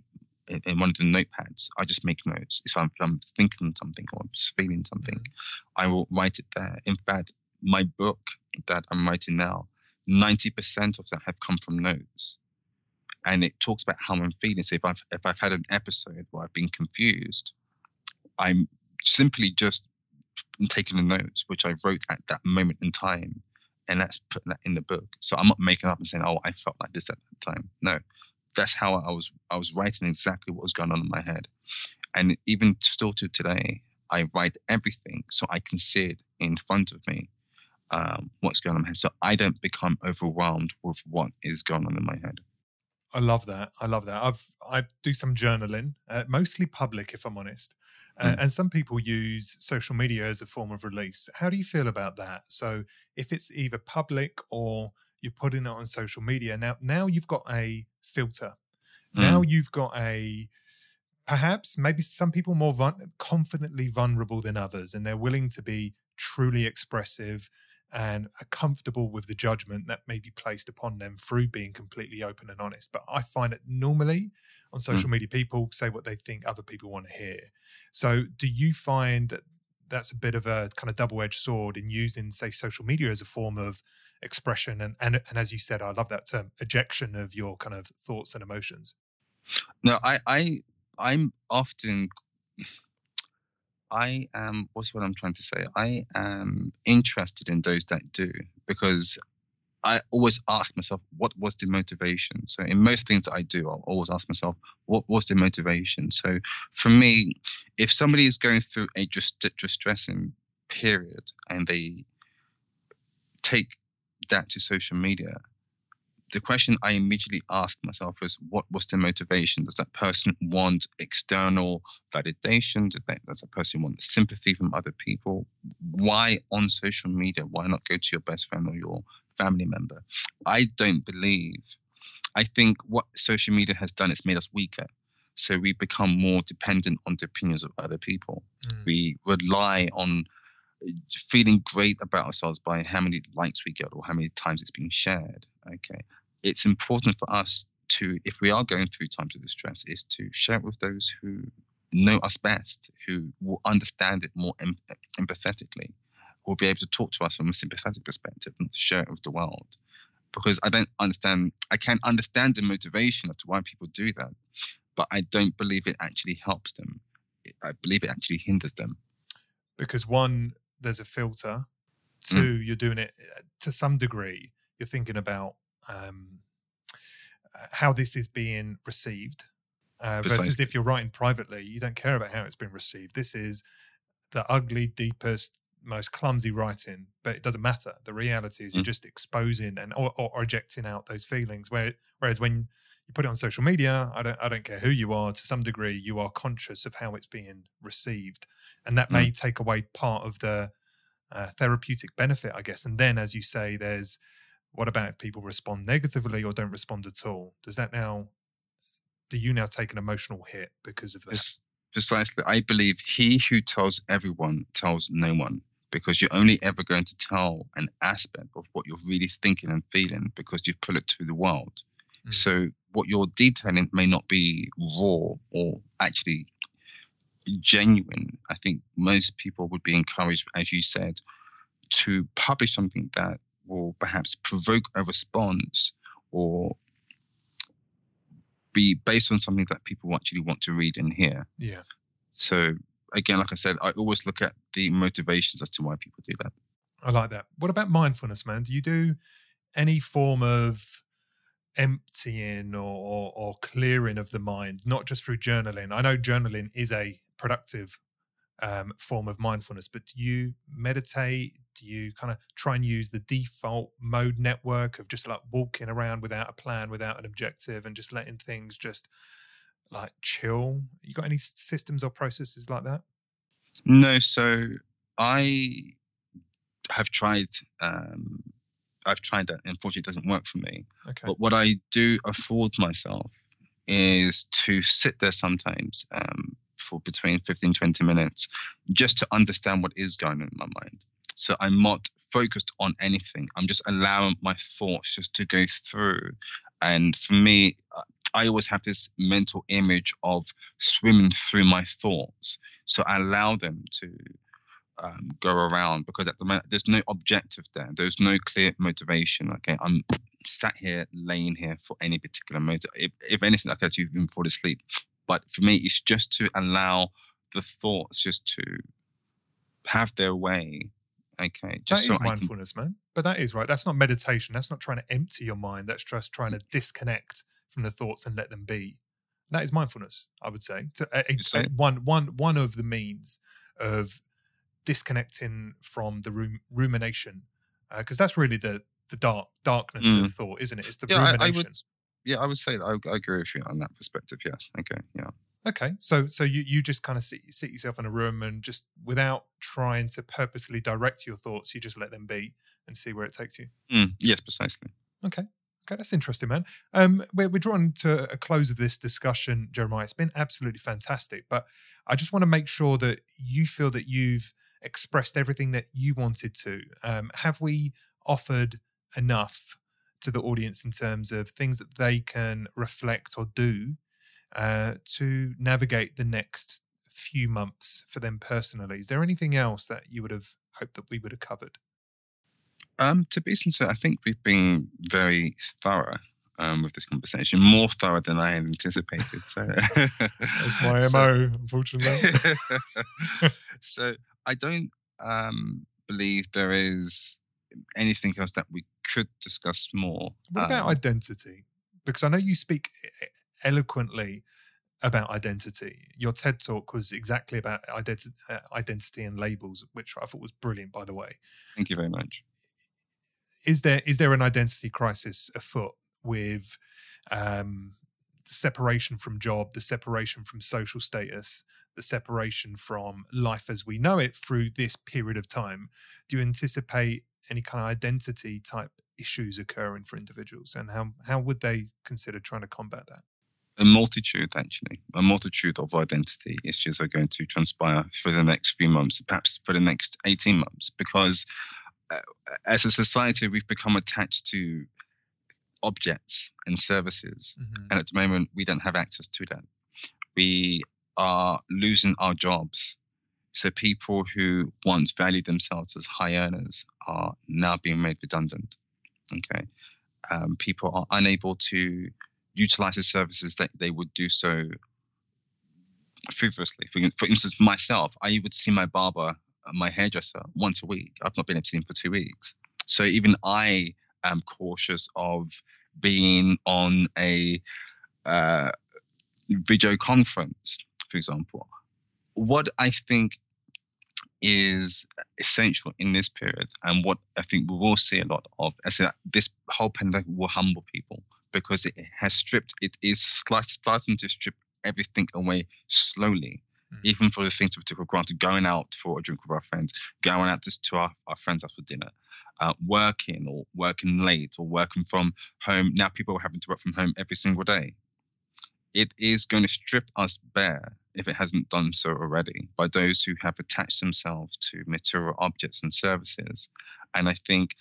in one of the notepads. I just make notes. If I'm, if I'm thinking something or I'm feeling something, mm-hmm. I will write it there. In fact, my book that I'm writing now, 90% of that have come from notes. And it talks about how I'm feeling. So if I've if I've had an episode where I've been confused, I'm simply just taking the notes which I wrote at that moment in time, and that's putting that in the book. So I'm not making up and saying, "Oh, I felt like this at that time." No, that's how I was. I was writing exactly what was going on in my head, and even still to today, I write everything so I can see it in front of me um, what's going on in my head. So I don't become overwhelmed with what is going on in my head. I love that. I love that. I've I do some journaling, uh, mostly public, if I'm honest. Uh, mm. And some people use social media as a form of release. How do you feel about that? So if it's either public or you're putting it on social media, now now you've got a filter. Mm. Now you've got a perhaps maybe some people more vul- confidently vulnerable than others, and they're willing to be truly expressive and are comfortable with the judgment that may be placed upon them through being completely open and honest. But I find that normally on hmm. social mm. media, people say what they think other people want to hear. So, do you find that that's a bit of a kind of double edged sword in using, say, social media as a form of expression and, and and as you said, I love that term, ejection of your kind of thoughts and emotions? No, I I I'm often I am what's what I'm trying to say. I am interested in those that do because I always ask myself what was the motivation. So in most things that I do, I'll always ask myself what was the motivation. So for me, if somebody is going through a just distressing period and they take that to social media, the question I immediately asked myself was, what was the motivation? Does that person want external validation? Does that, does that person want sympathy from other people? Why on social media? Why not go to your best friend or your family member? I don't believe. I think what social media has done is made us weaker. So we become more dependent on the opinions of other people. Mm. We rely on feeling great about ourselves by how many likes we get or how many times it's being shared. Okay it's important for us to, if we are going through times of distress, is to share it with those who know us best, who will understand it more em- empathetically, who will be able to talk to us from a sympathetic perspective, and to share it with the world. Because I don't understand, I can understand the motivation as to why people do that, but I don't believe it actually helps them. I believe it actually hinders them. Because one, there's a filter. Mm. Two, mm. you're doing it uh, to some degree. You're thinking about um, uh, how this is being received uh, versus if you're writing privately, you don't care about how it's been received. This is the ugly, deepest, most clumsy writing, but it doesn't matter. The reality is mm. you're just exposing and or, or, ejecting out those feelings. Where, whereas when you put it on social media, I don't I don't care who you are. To some degree, you are conscious of how it's being received, and that mm. may take away part of the uh, therapeutic benefit, I guess. And then, as you say, there's what about if people respond negatively or don't respond at all? Does that now, do you now take an emotional hit because of that? precisely. I believe he who tells everyone tells no one because you're only ever going to tell an aspect of what you're really thinking and feeling because you've put it to the world. Mm. So what you're detailing may not be raw or actually genuine. I think most people would be encouraged, as you said, to publish something that will perhaps provoke a response or be based on something that people actually want to read and hear. Yeah. So again, like I said, I always look at the motivations as to why people do that. I like that. What about mindfulness, man? Do you do any form of emptying or, or, or clearing of the mind, not just through journaling? I know journaling is a productive um, form of mindfulness, but do you meditate? Do you kind of try and use the default mode network of just like walking around without a plan, without an objective, and just letting things just like chill? You got any systems or processes like that? No. So I have tried um, I've tried that. Unfortunately, it doesn't work for me. Okay. But what I do afford myself is to sit there sometimes um, for between 15 20 minutes just to understand what is going on in my mind. So I'm not focused on anything. I'm just allowing my thoughts just to go through. And for me, uh, I always have this mental image of swimming through my thoughts. So I allow them to um, go around because at the moment there's no objective there. There's no clear motivation. Okay, I'm sat here, laying here for any particular motive. If, if anything, I could even fall asleep. But for me, it's just to allow the thoughts just to have their way. Okay, just that so is mindfulness, man. But that is right. That's not meditation. That's not trying to empty your mind. That's just trying to disconnect from the thoughts and let them be. That is mindfulness, I would say. To, a, a, one, one, one of the means of disconnecting from the rum- rumination, because uh, that's really the the dark darkness mm. of thought, isn't it? It's the yeah, rumination. I, I would, yeah, I would say that. I, I, agree with you on that perspective. Yes. Okay. Yeah. Okay. So so you you just kind of sit sit yourself in a room and just without trying to purposely direct your thoughts, you just let them be and see where it takes you. Mm, yes, precisely. Okay. Okay, that's interesting, man. Um, we're, we're drawing to a close of this discussion, Jeremiah. It's been absolutely fantastic, but I just want to make sure that you feel that you've expressed everything that you wanted to. Um, have we offered enough to the audience in terms of things that they can reflect or do uh, to navigate the next few months for them personally? Is there anything else that you would have hoped that we would have covered? Um, to be sincere, I think we've been very thorough um, with this conversation, more thorough than I had anticipated. So that's my so, mo, unfortunately. so I don't um, believe there is anything else that we could discuss more. What about um, identity? Because I know you speak eloquently about identity. Your TED talk was exactly about identi- uh, identity and labels, which I thought was brilliant, by the way. Thank you very much is there is there an identity crisis afoot with um, the separation from job, the separation from social status, the separation from life as we know it through this period of time? Do you anticipate any kind of identity type issues occurring for individuals, and how how would they consider trying to combat that? A multitude actually a multitude of identity issues are going to transpire for the next few months perhaps for the next 18 months because as a society, we've become attached to objects and services, mm-hmm. and at the moment, we don't have access to that. We are losing our jobs. So people who once valued themselves as high earners are now being made redundant. Okay, um, people are unable to utilize the services that they would do so frivolously. For, for instance, myself, I would see my barber my hairdresser once a week. I've not been able to see him for two weeks. So even I am cautious of being on a uh, video conference, for example. What I think is essential in this period, and what I think we will see a lot of, is that this whole pandemic will humble people because it has stripped, it is starting to strip everything away slowly mm. even for the things we took for granted, going out for a drink with our friends, going out just to our, our friends after dinner, uh, working or working late or working from home. Now people are having to work from home every single day. It is going to strip us bare, if it hasn't done so already, by those who have attached themselves to material objects and services. And I think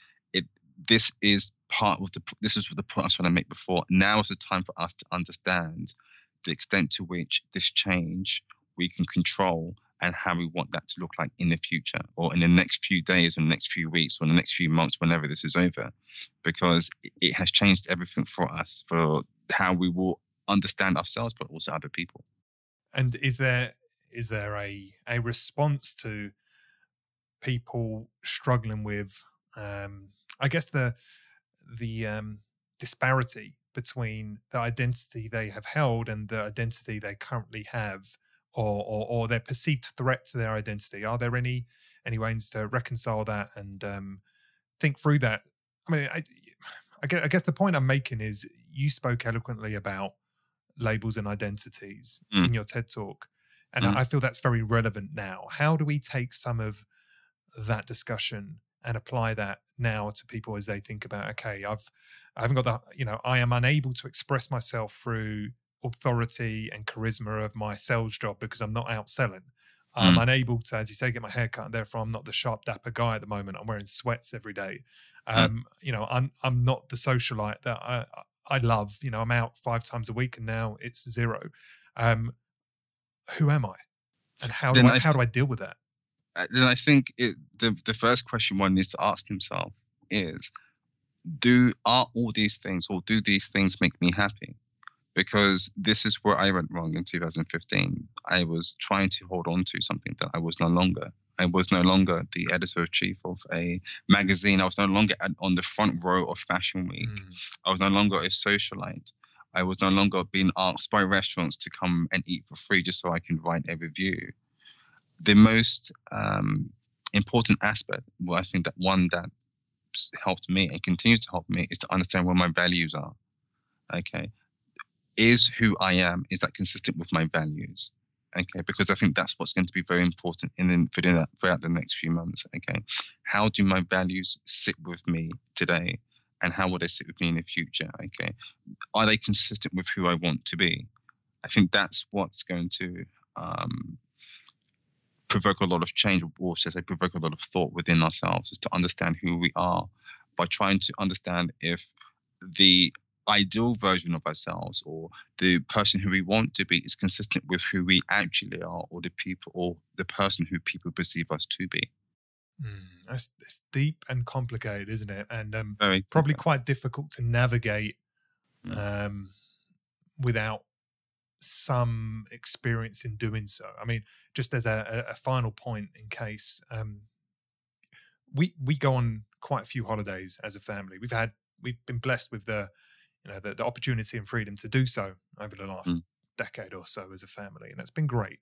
this is part of the this is the point I was trying to make before. Now is the time for us to understand the extent to which this change we can control and how we want that to look like in the future or in the next few days or the next few weeks or the next few months whenever this is over because it has changed everything for us for how we will understand ourselves but also other people and is there is there a a response to people struggling with um i guess the the um disparity between the identity they have held and the identity they currently have or, or, or their perceived threat to their identity? Are there any any ways to reconcile that and um, think through that? I mean, I, I, guess, I guess the point I'm making is you spoke eloquently about labels and identities mm. in your TED talk, and mm. I feel that's very relevant now. How do we take some of that discussion and apply that now to people as they think about okay i've i haven't got the you know i am unable to express myself through authority and charisma of my sales job because i'm not out selling. I'm Mm. unable to as you say get my hair cut and therefore i'm not the sharp dapper guy at the moment. I'm wearing sweats every day. Mm. um you know i'm i'm not the socialite that i i love. You know i'm out five times a week and now it's zero. Um who am i? And how do I, I how do i deal with that Then I think it, the the first question one needs to ask himself is, do are all these things or do these things make me happy? Because this is where I went wrong in 2015. I was trying to hold on to something that I was no longer. I was no longer the editor chief of a magazine. I was no longer on the front row of Fashion Week. Mm, I was no longer a socialite. I was no longer being asked by restaurants to come and eat for free just so I can write a review. The most um, important aspect, well, I think that one that helped me and continues to help me is to understand where my values are. Okay. Is who I am, is that consistent with my values? Okay, because I think that's what's going to be very important in the, for the, throughout the next few months. Okay, how do my values sit with me today, and how will they sit with me in the future? Okay, are they consistent with who I want to be? I think that's what's going to um, provoke a lot of change, or should I say, provoke a lot of thought within ourselves, is to understand who we are by trying to understand if the ideal version of ourselves or the person who we want to be is consistent with who we actually are, or the people, or the person who people perceive us to be. mm. that's it's deep and complicated isn't it and um Very probably quite difficult to navigate Mm. um, without some experience in doing so. I mean, just as a, a final point, in case um, we we go on quite a few holidays as a family. We've had we've been blessed with the you know the, the opportunity and freedom to do so over the last Mm. decade or so as a family, and it's been great.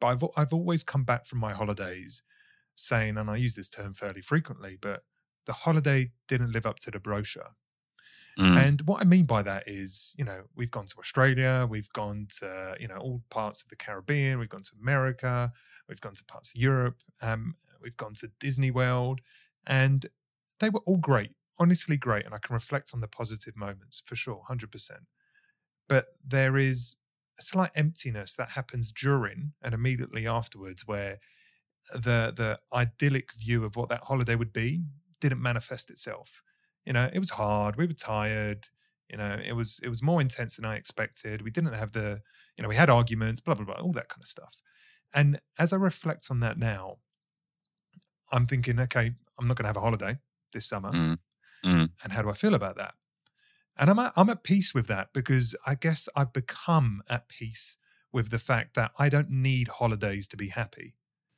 But I've I've always come back from my holidays saying, and I use this term fairly frequently, but the holiday didn't live up to the brochure. Mm, And what I mean by that is, you know, we've gone to Australia, we've gone to, you know, all parts of the Caribbean, we've gone to America, we've gone to parts of Europe, um, we've gone to Disney World, and they were all great, honestly great. And I can reflect on the positive moments for sure, 100%. But there is a slight emptiness that happens during and immediately afterwards where the the idyllic view of what that holiday would be didn't manifest itself you know it was hard we were tired you know it was it was more intense than i expected we didn't have the you know we had arguments blah blah blah all that kind of stuff. And as i reflect on that now i'm thinking okay i'm not going to have a holiday this summer. Mm, mm, and how do i feel about that? And i'm at, i'm at peace with that because i guess i've become at peace with the fact that i don't need holidays to be happy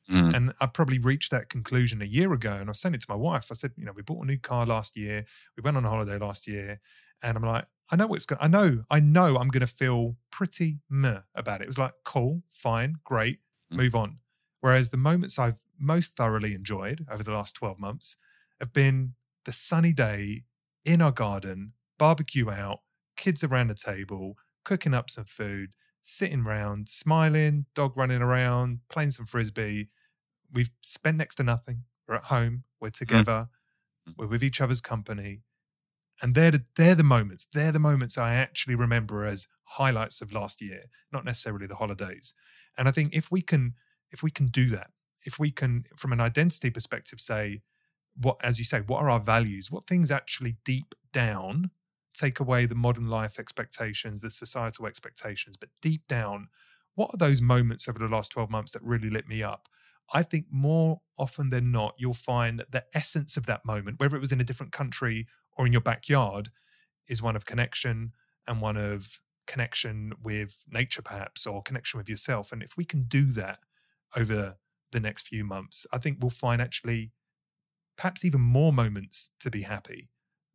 mm, and I probably reached that conclusion a year ago. And I sent it to my wife. I said, you know, we bought a new car last year. We went on a holiday last year. And I'm like, I know what's going I know, I know I'm going to feel pretty meh about it. It was like, cool, fine, great, Mm. move on. Whereas the moments I've most thoroughly enjoyed over the last 12 months have been the sunny day in our garden, barbecue out, kids around the table, cooking up some food, sitting round, smiling, dog running around, playing some frisbee. We've spent next to nothing. We're at home. We're together. Mm. We're with each other's company. And they're the, they're the moments. They're the moments I actually remember as highlights of last year, not necessarily the holidays. And I think if we can if we can do that, if we can from an identity perspective say what as you say, what are our values? What things actually deep down take away the modern life expectations, the societal expectations, but deep down, what are those moments over the last 12 months that really lit me up? I think more often than not, you'll find that the essence of that moment, whether it was in a different country or in your backyard, is one of connection and one of connection with nature, perhaps, or connection with yourself. And if we can do that over the next few months, I think we'll find actually perhaps even more moments to be happy.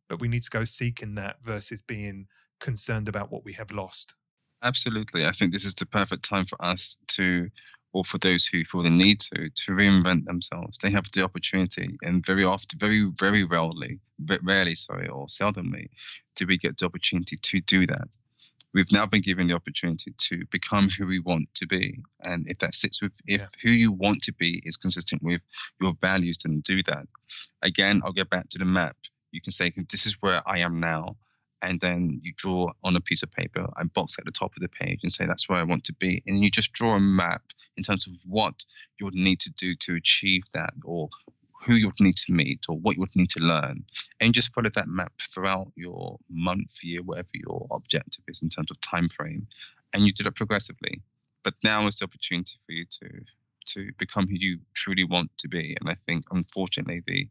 But we need to go seeking that versus being concerned about what we have lost. absolutely. I think this is the perfect time for us to, or for those who feel the need to, to reinvent themselves. They have the opportunity, and very often, very, very rarely, rarely, sorry, or seldomly, do we get the opportunity to do that. we've now been given the opportunity to become who we want to be. And if that sits with, if Yeah. who you want to be is consistent with your values, then do that. Again, I'll get back to the map. You can say, this is where I am now. And then you draw on a piece of paper and box at the top of the page and say, that's where I want to be. And you just draw a map in terms of what you would need to do to achieve that or who you would need to meet or what you would need to learn and just follow that map throughout your month, year, whatever your objective is in terms of time frame, and you do that progressively. But now is the opportunity for you to to become who you truly want to be. And I think, unfortunately, the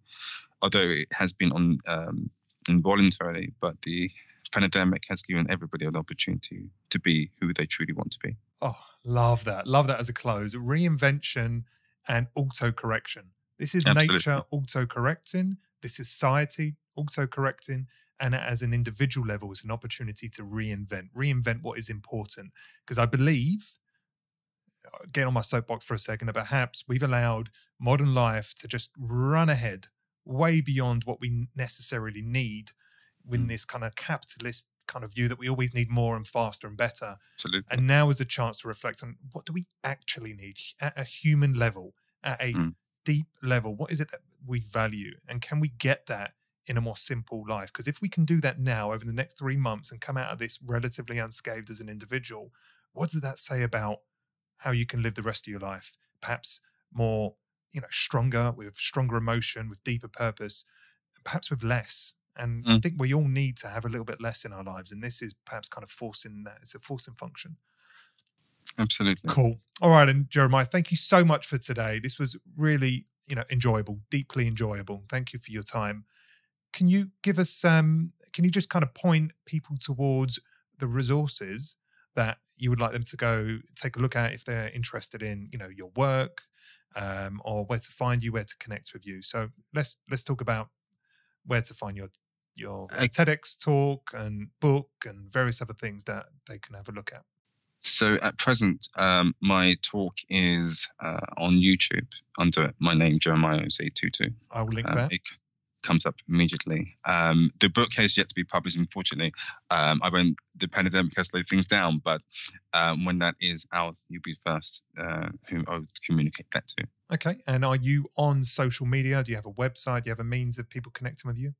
although it has been on um, involuntarily, but the pandemic has given everybody an opportunity to be who they truly want to be. Oh, love that. Love that as a close. Reinvention and auto correction. This is Absolutely. nature auto correcting. This is society auto correcting. And as an individual level, it's an opportunity to reinvent, reinvent what is important. Because I believe, uh, get on my soapbox for a second, that perhaps we've allowed modern life to just run ahead way beyond what we necessarily need with Mm. this kind of capitalist kind of view that we always need more and faster and better. Absolutely. And now is a chance to reflect on what do we actually need at a human level, at a Mm. deep level? What is it that we value? And can we get that in a more simple life? Because if we can do that now over the next three months and come out of this relatively unscathed as an individual, what does that say about how you can live the rest of your life? Perhaps more, you know, stronger, with stronger emotion, with deeper purpose, perhaps with less. And I Mm. think we all need to have a little bit less in our lives. And this is perhaps kind of forcing that. It's a forcing function. Absolutely. Cool. All right, and Jeremiah, thank you so much for today. This was really, you know, enjoyable, deeply enjoyable. Thank you for your time. Can you give us um can you just kind of point people towards the resources that you would like them to go take a look at if they're interested in, you know, your work, um, or where to find you, where to connect with you. So let's let's talk about where to find your your TEDx talk and book and various other things that they can have a look at. So at present, um, my talk is uh, on YouTube under my name, Jeremiah Osei-Tutu. I will link Um, that. it comes up immediately. Um, the book has yet to be published, unfortunately. Um, I won't, the pandemic has slowed things down, but um, when that is out, you'll be first uh, who I would communicate that to. Okay. And are you on social media? Do you have a website? Do you have a means of people connecting with you?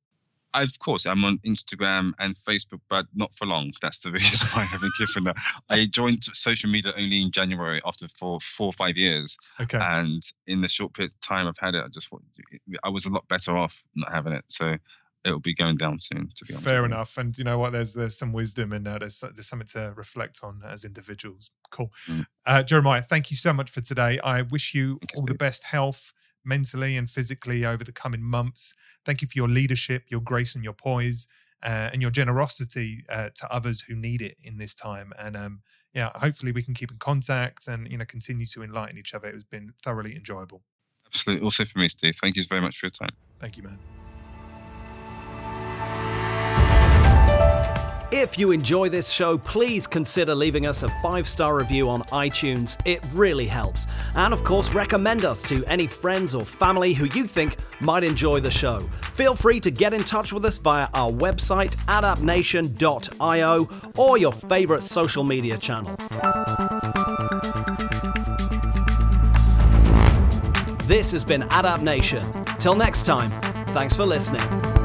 I, of course, I'm on Instagram and Facebook, but not for long. That's the reason why I haven't given that. I joined social media only in January after four, four or five years. Okay. and in the short period of time I've had it, I just thought I was a lot better off not having it. So it'll be going down soon. To be honest, Fair enough. And you know what? There's there's some wisdom in there. There's, there's something to reflect on as individuals. Cool. Mm. Uh, Jeremiah, thank you so much for today. I wish you, all the best health mentally and physically over the coming months. Thank you for your leadership, your grace and your poise, uh, and your generosity uh, to others who need it in this time. And um, yeah, hopefully we can keep in contact and you know continue to enlighten each other. It has been thoroughly enjoyable. Absolutely. Also for me, Steve. Thank you very much for your time. Thank you, man. If you enjoy this show, please consider leaving us a five star review on iTunes. It really helps. And of course, recommend us to any friends or family who you think might enjoy the show. Feel free to get in touch with us via our website, adaptnation.io, or your favorite social media channel. This has been Adapt Nation. Till next time, thanks for listening.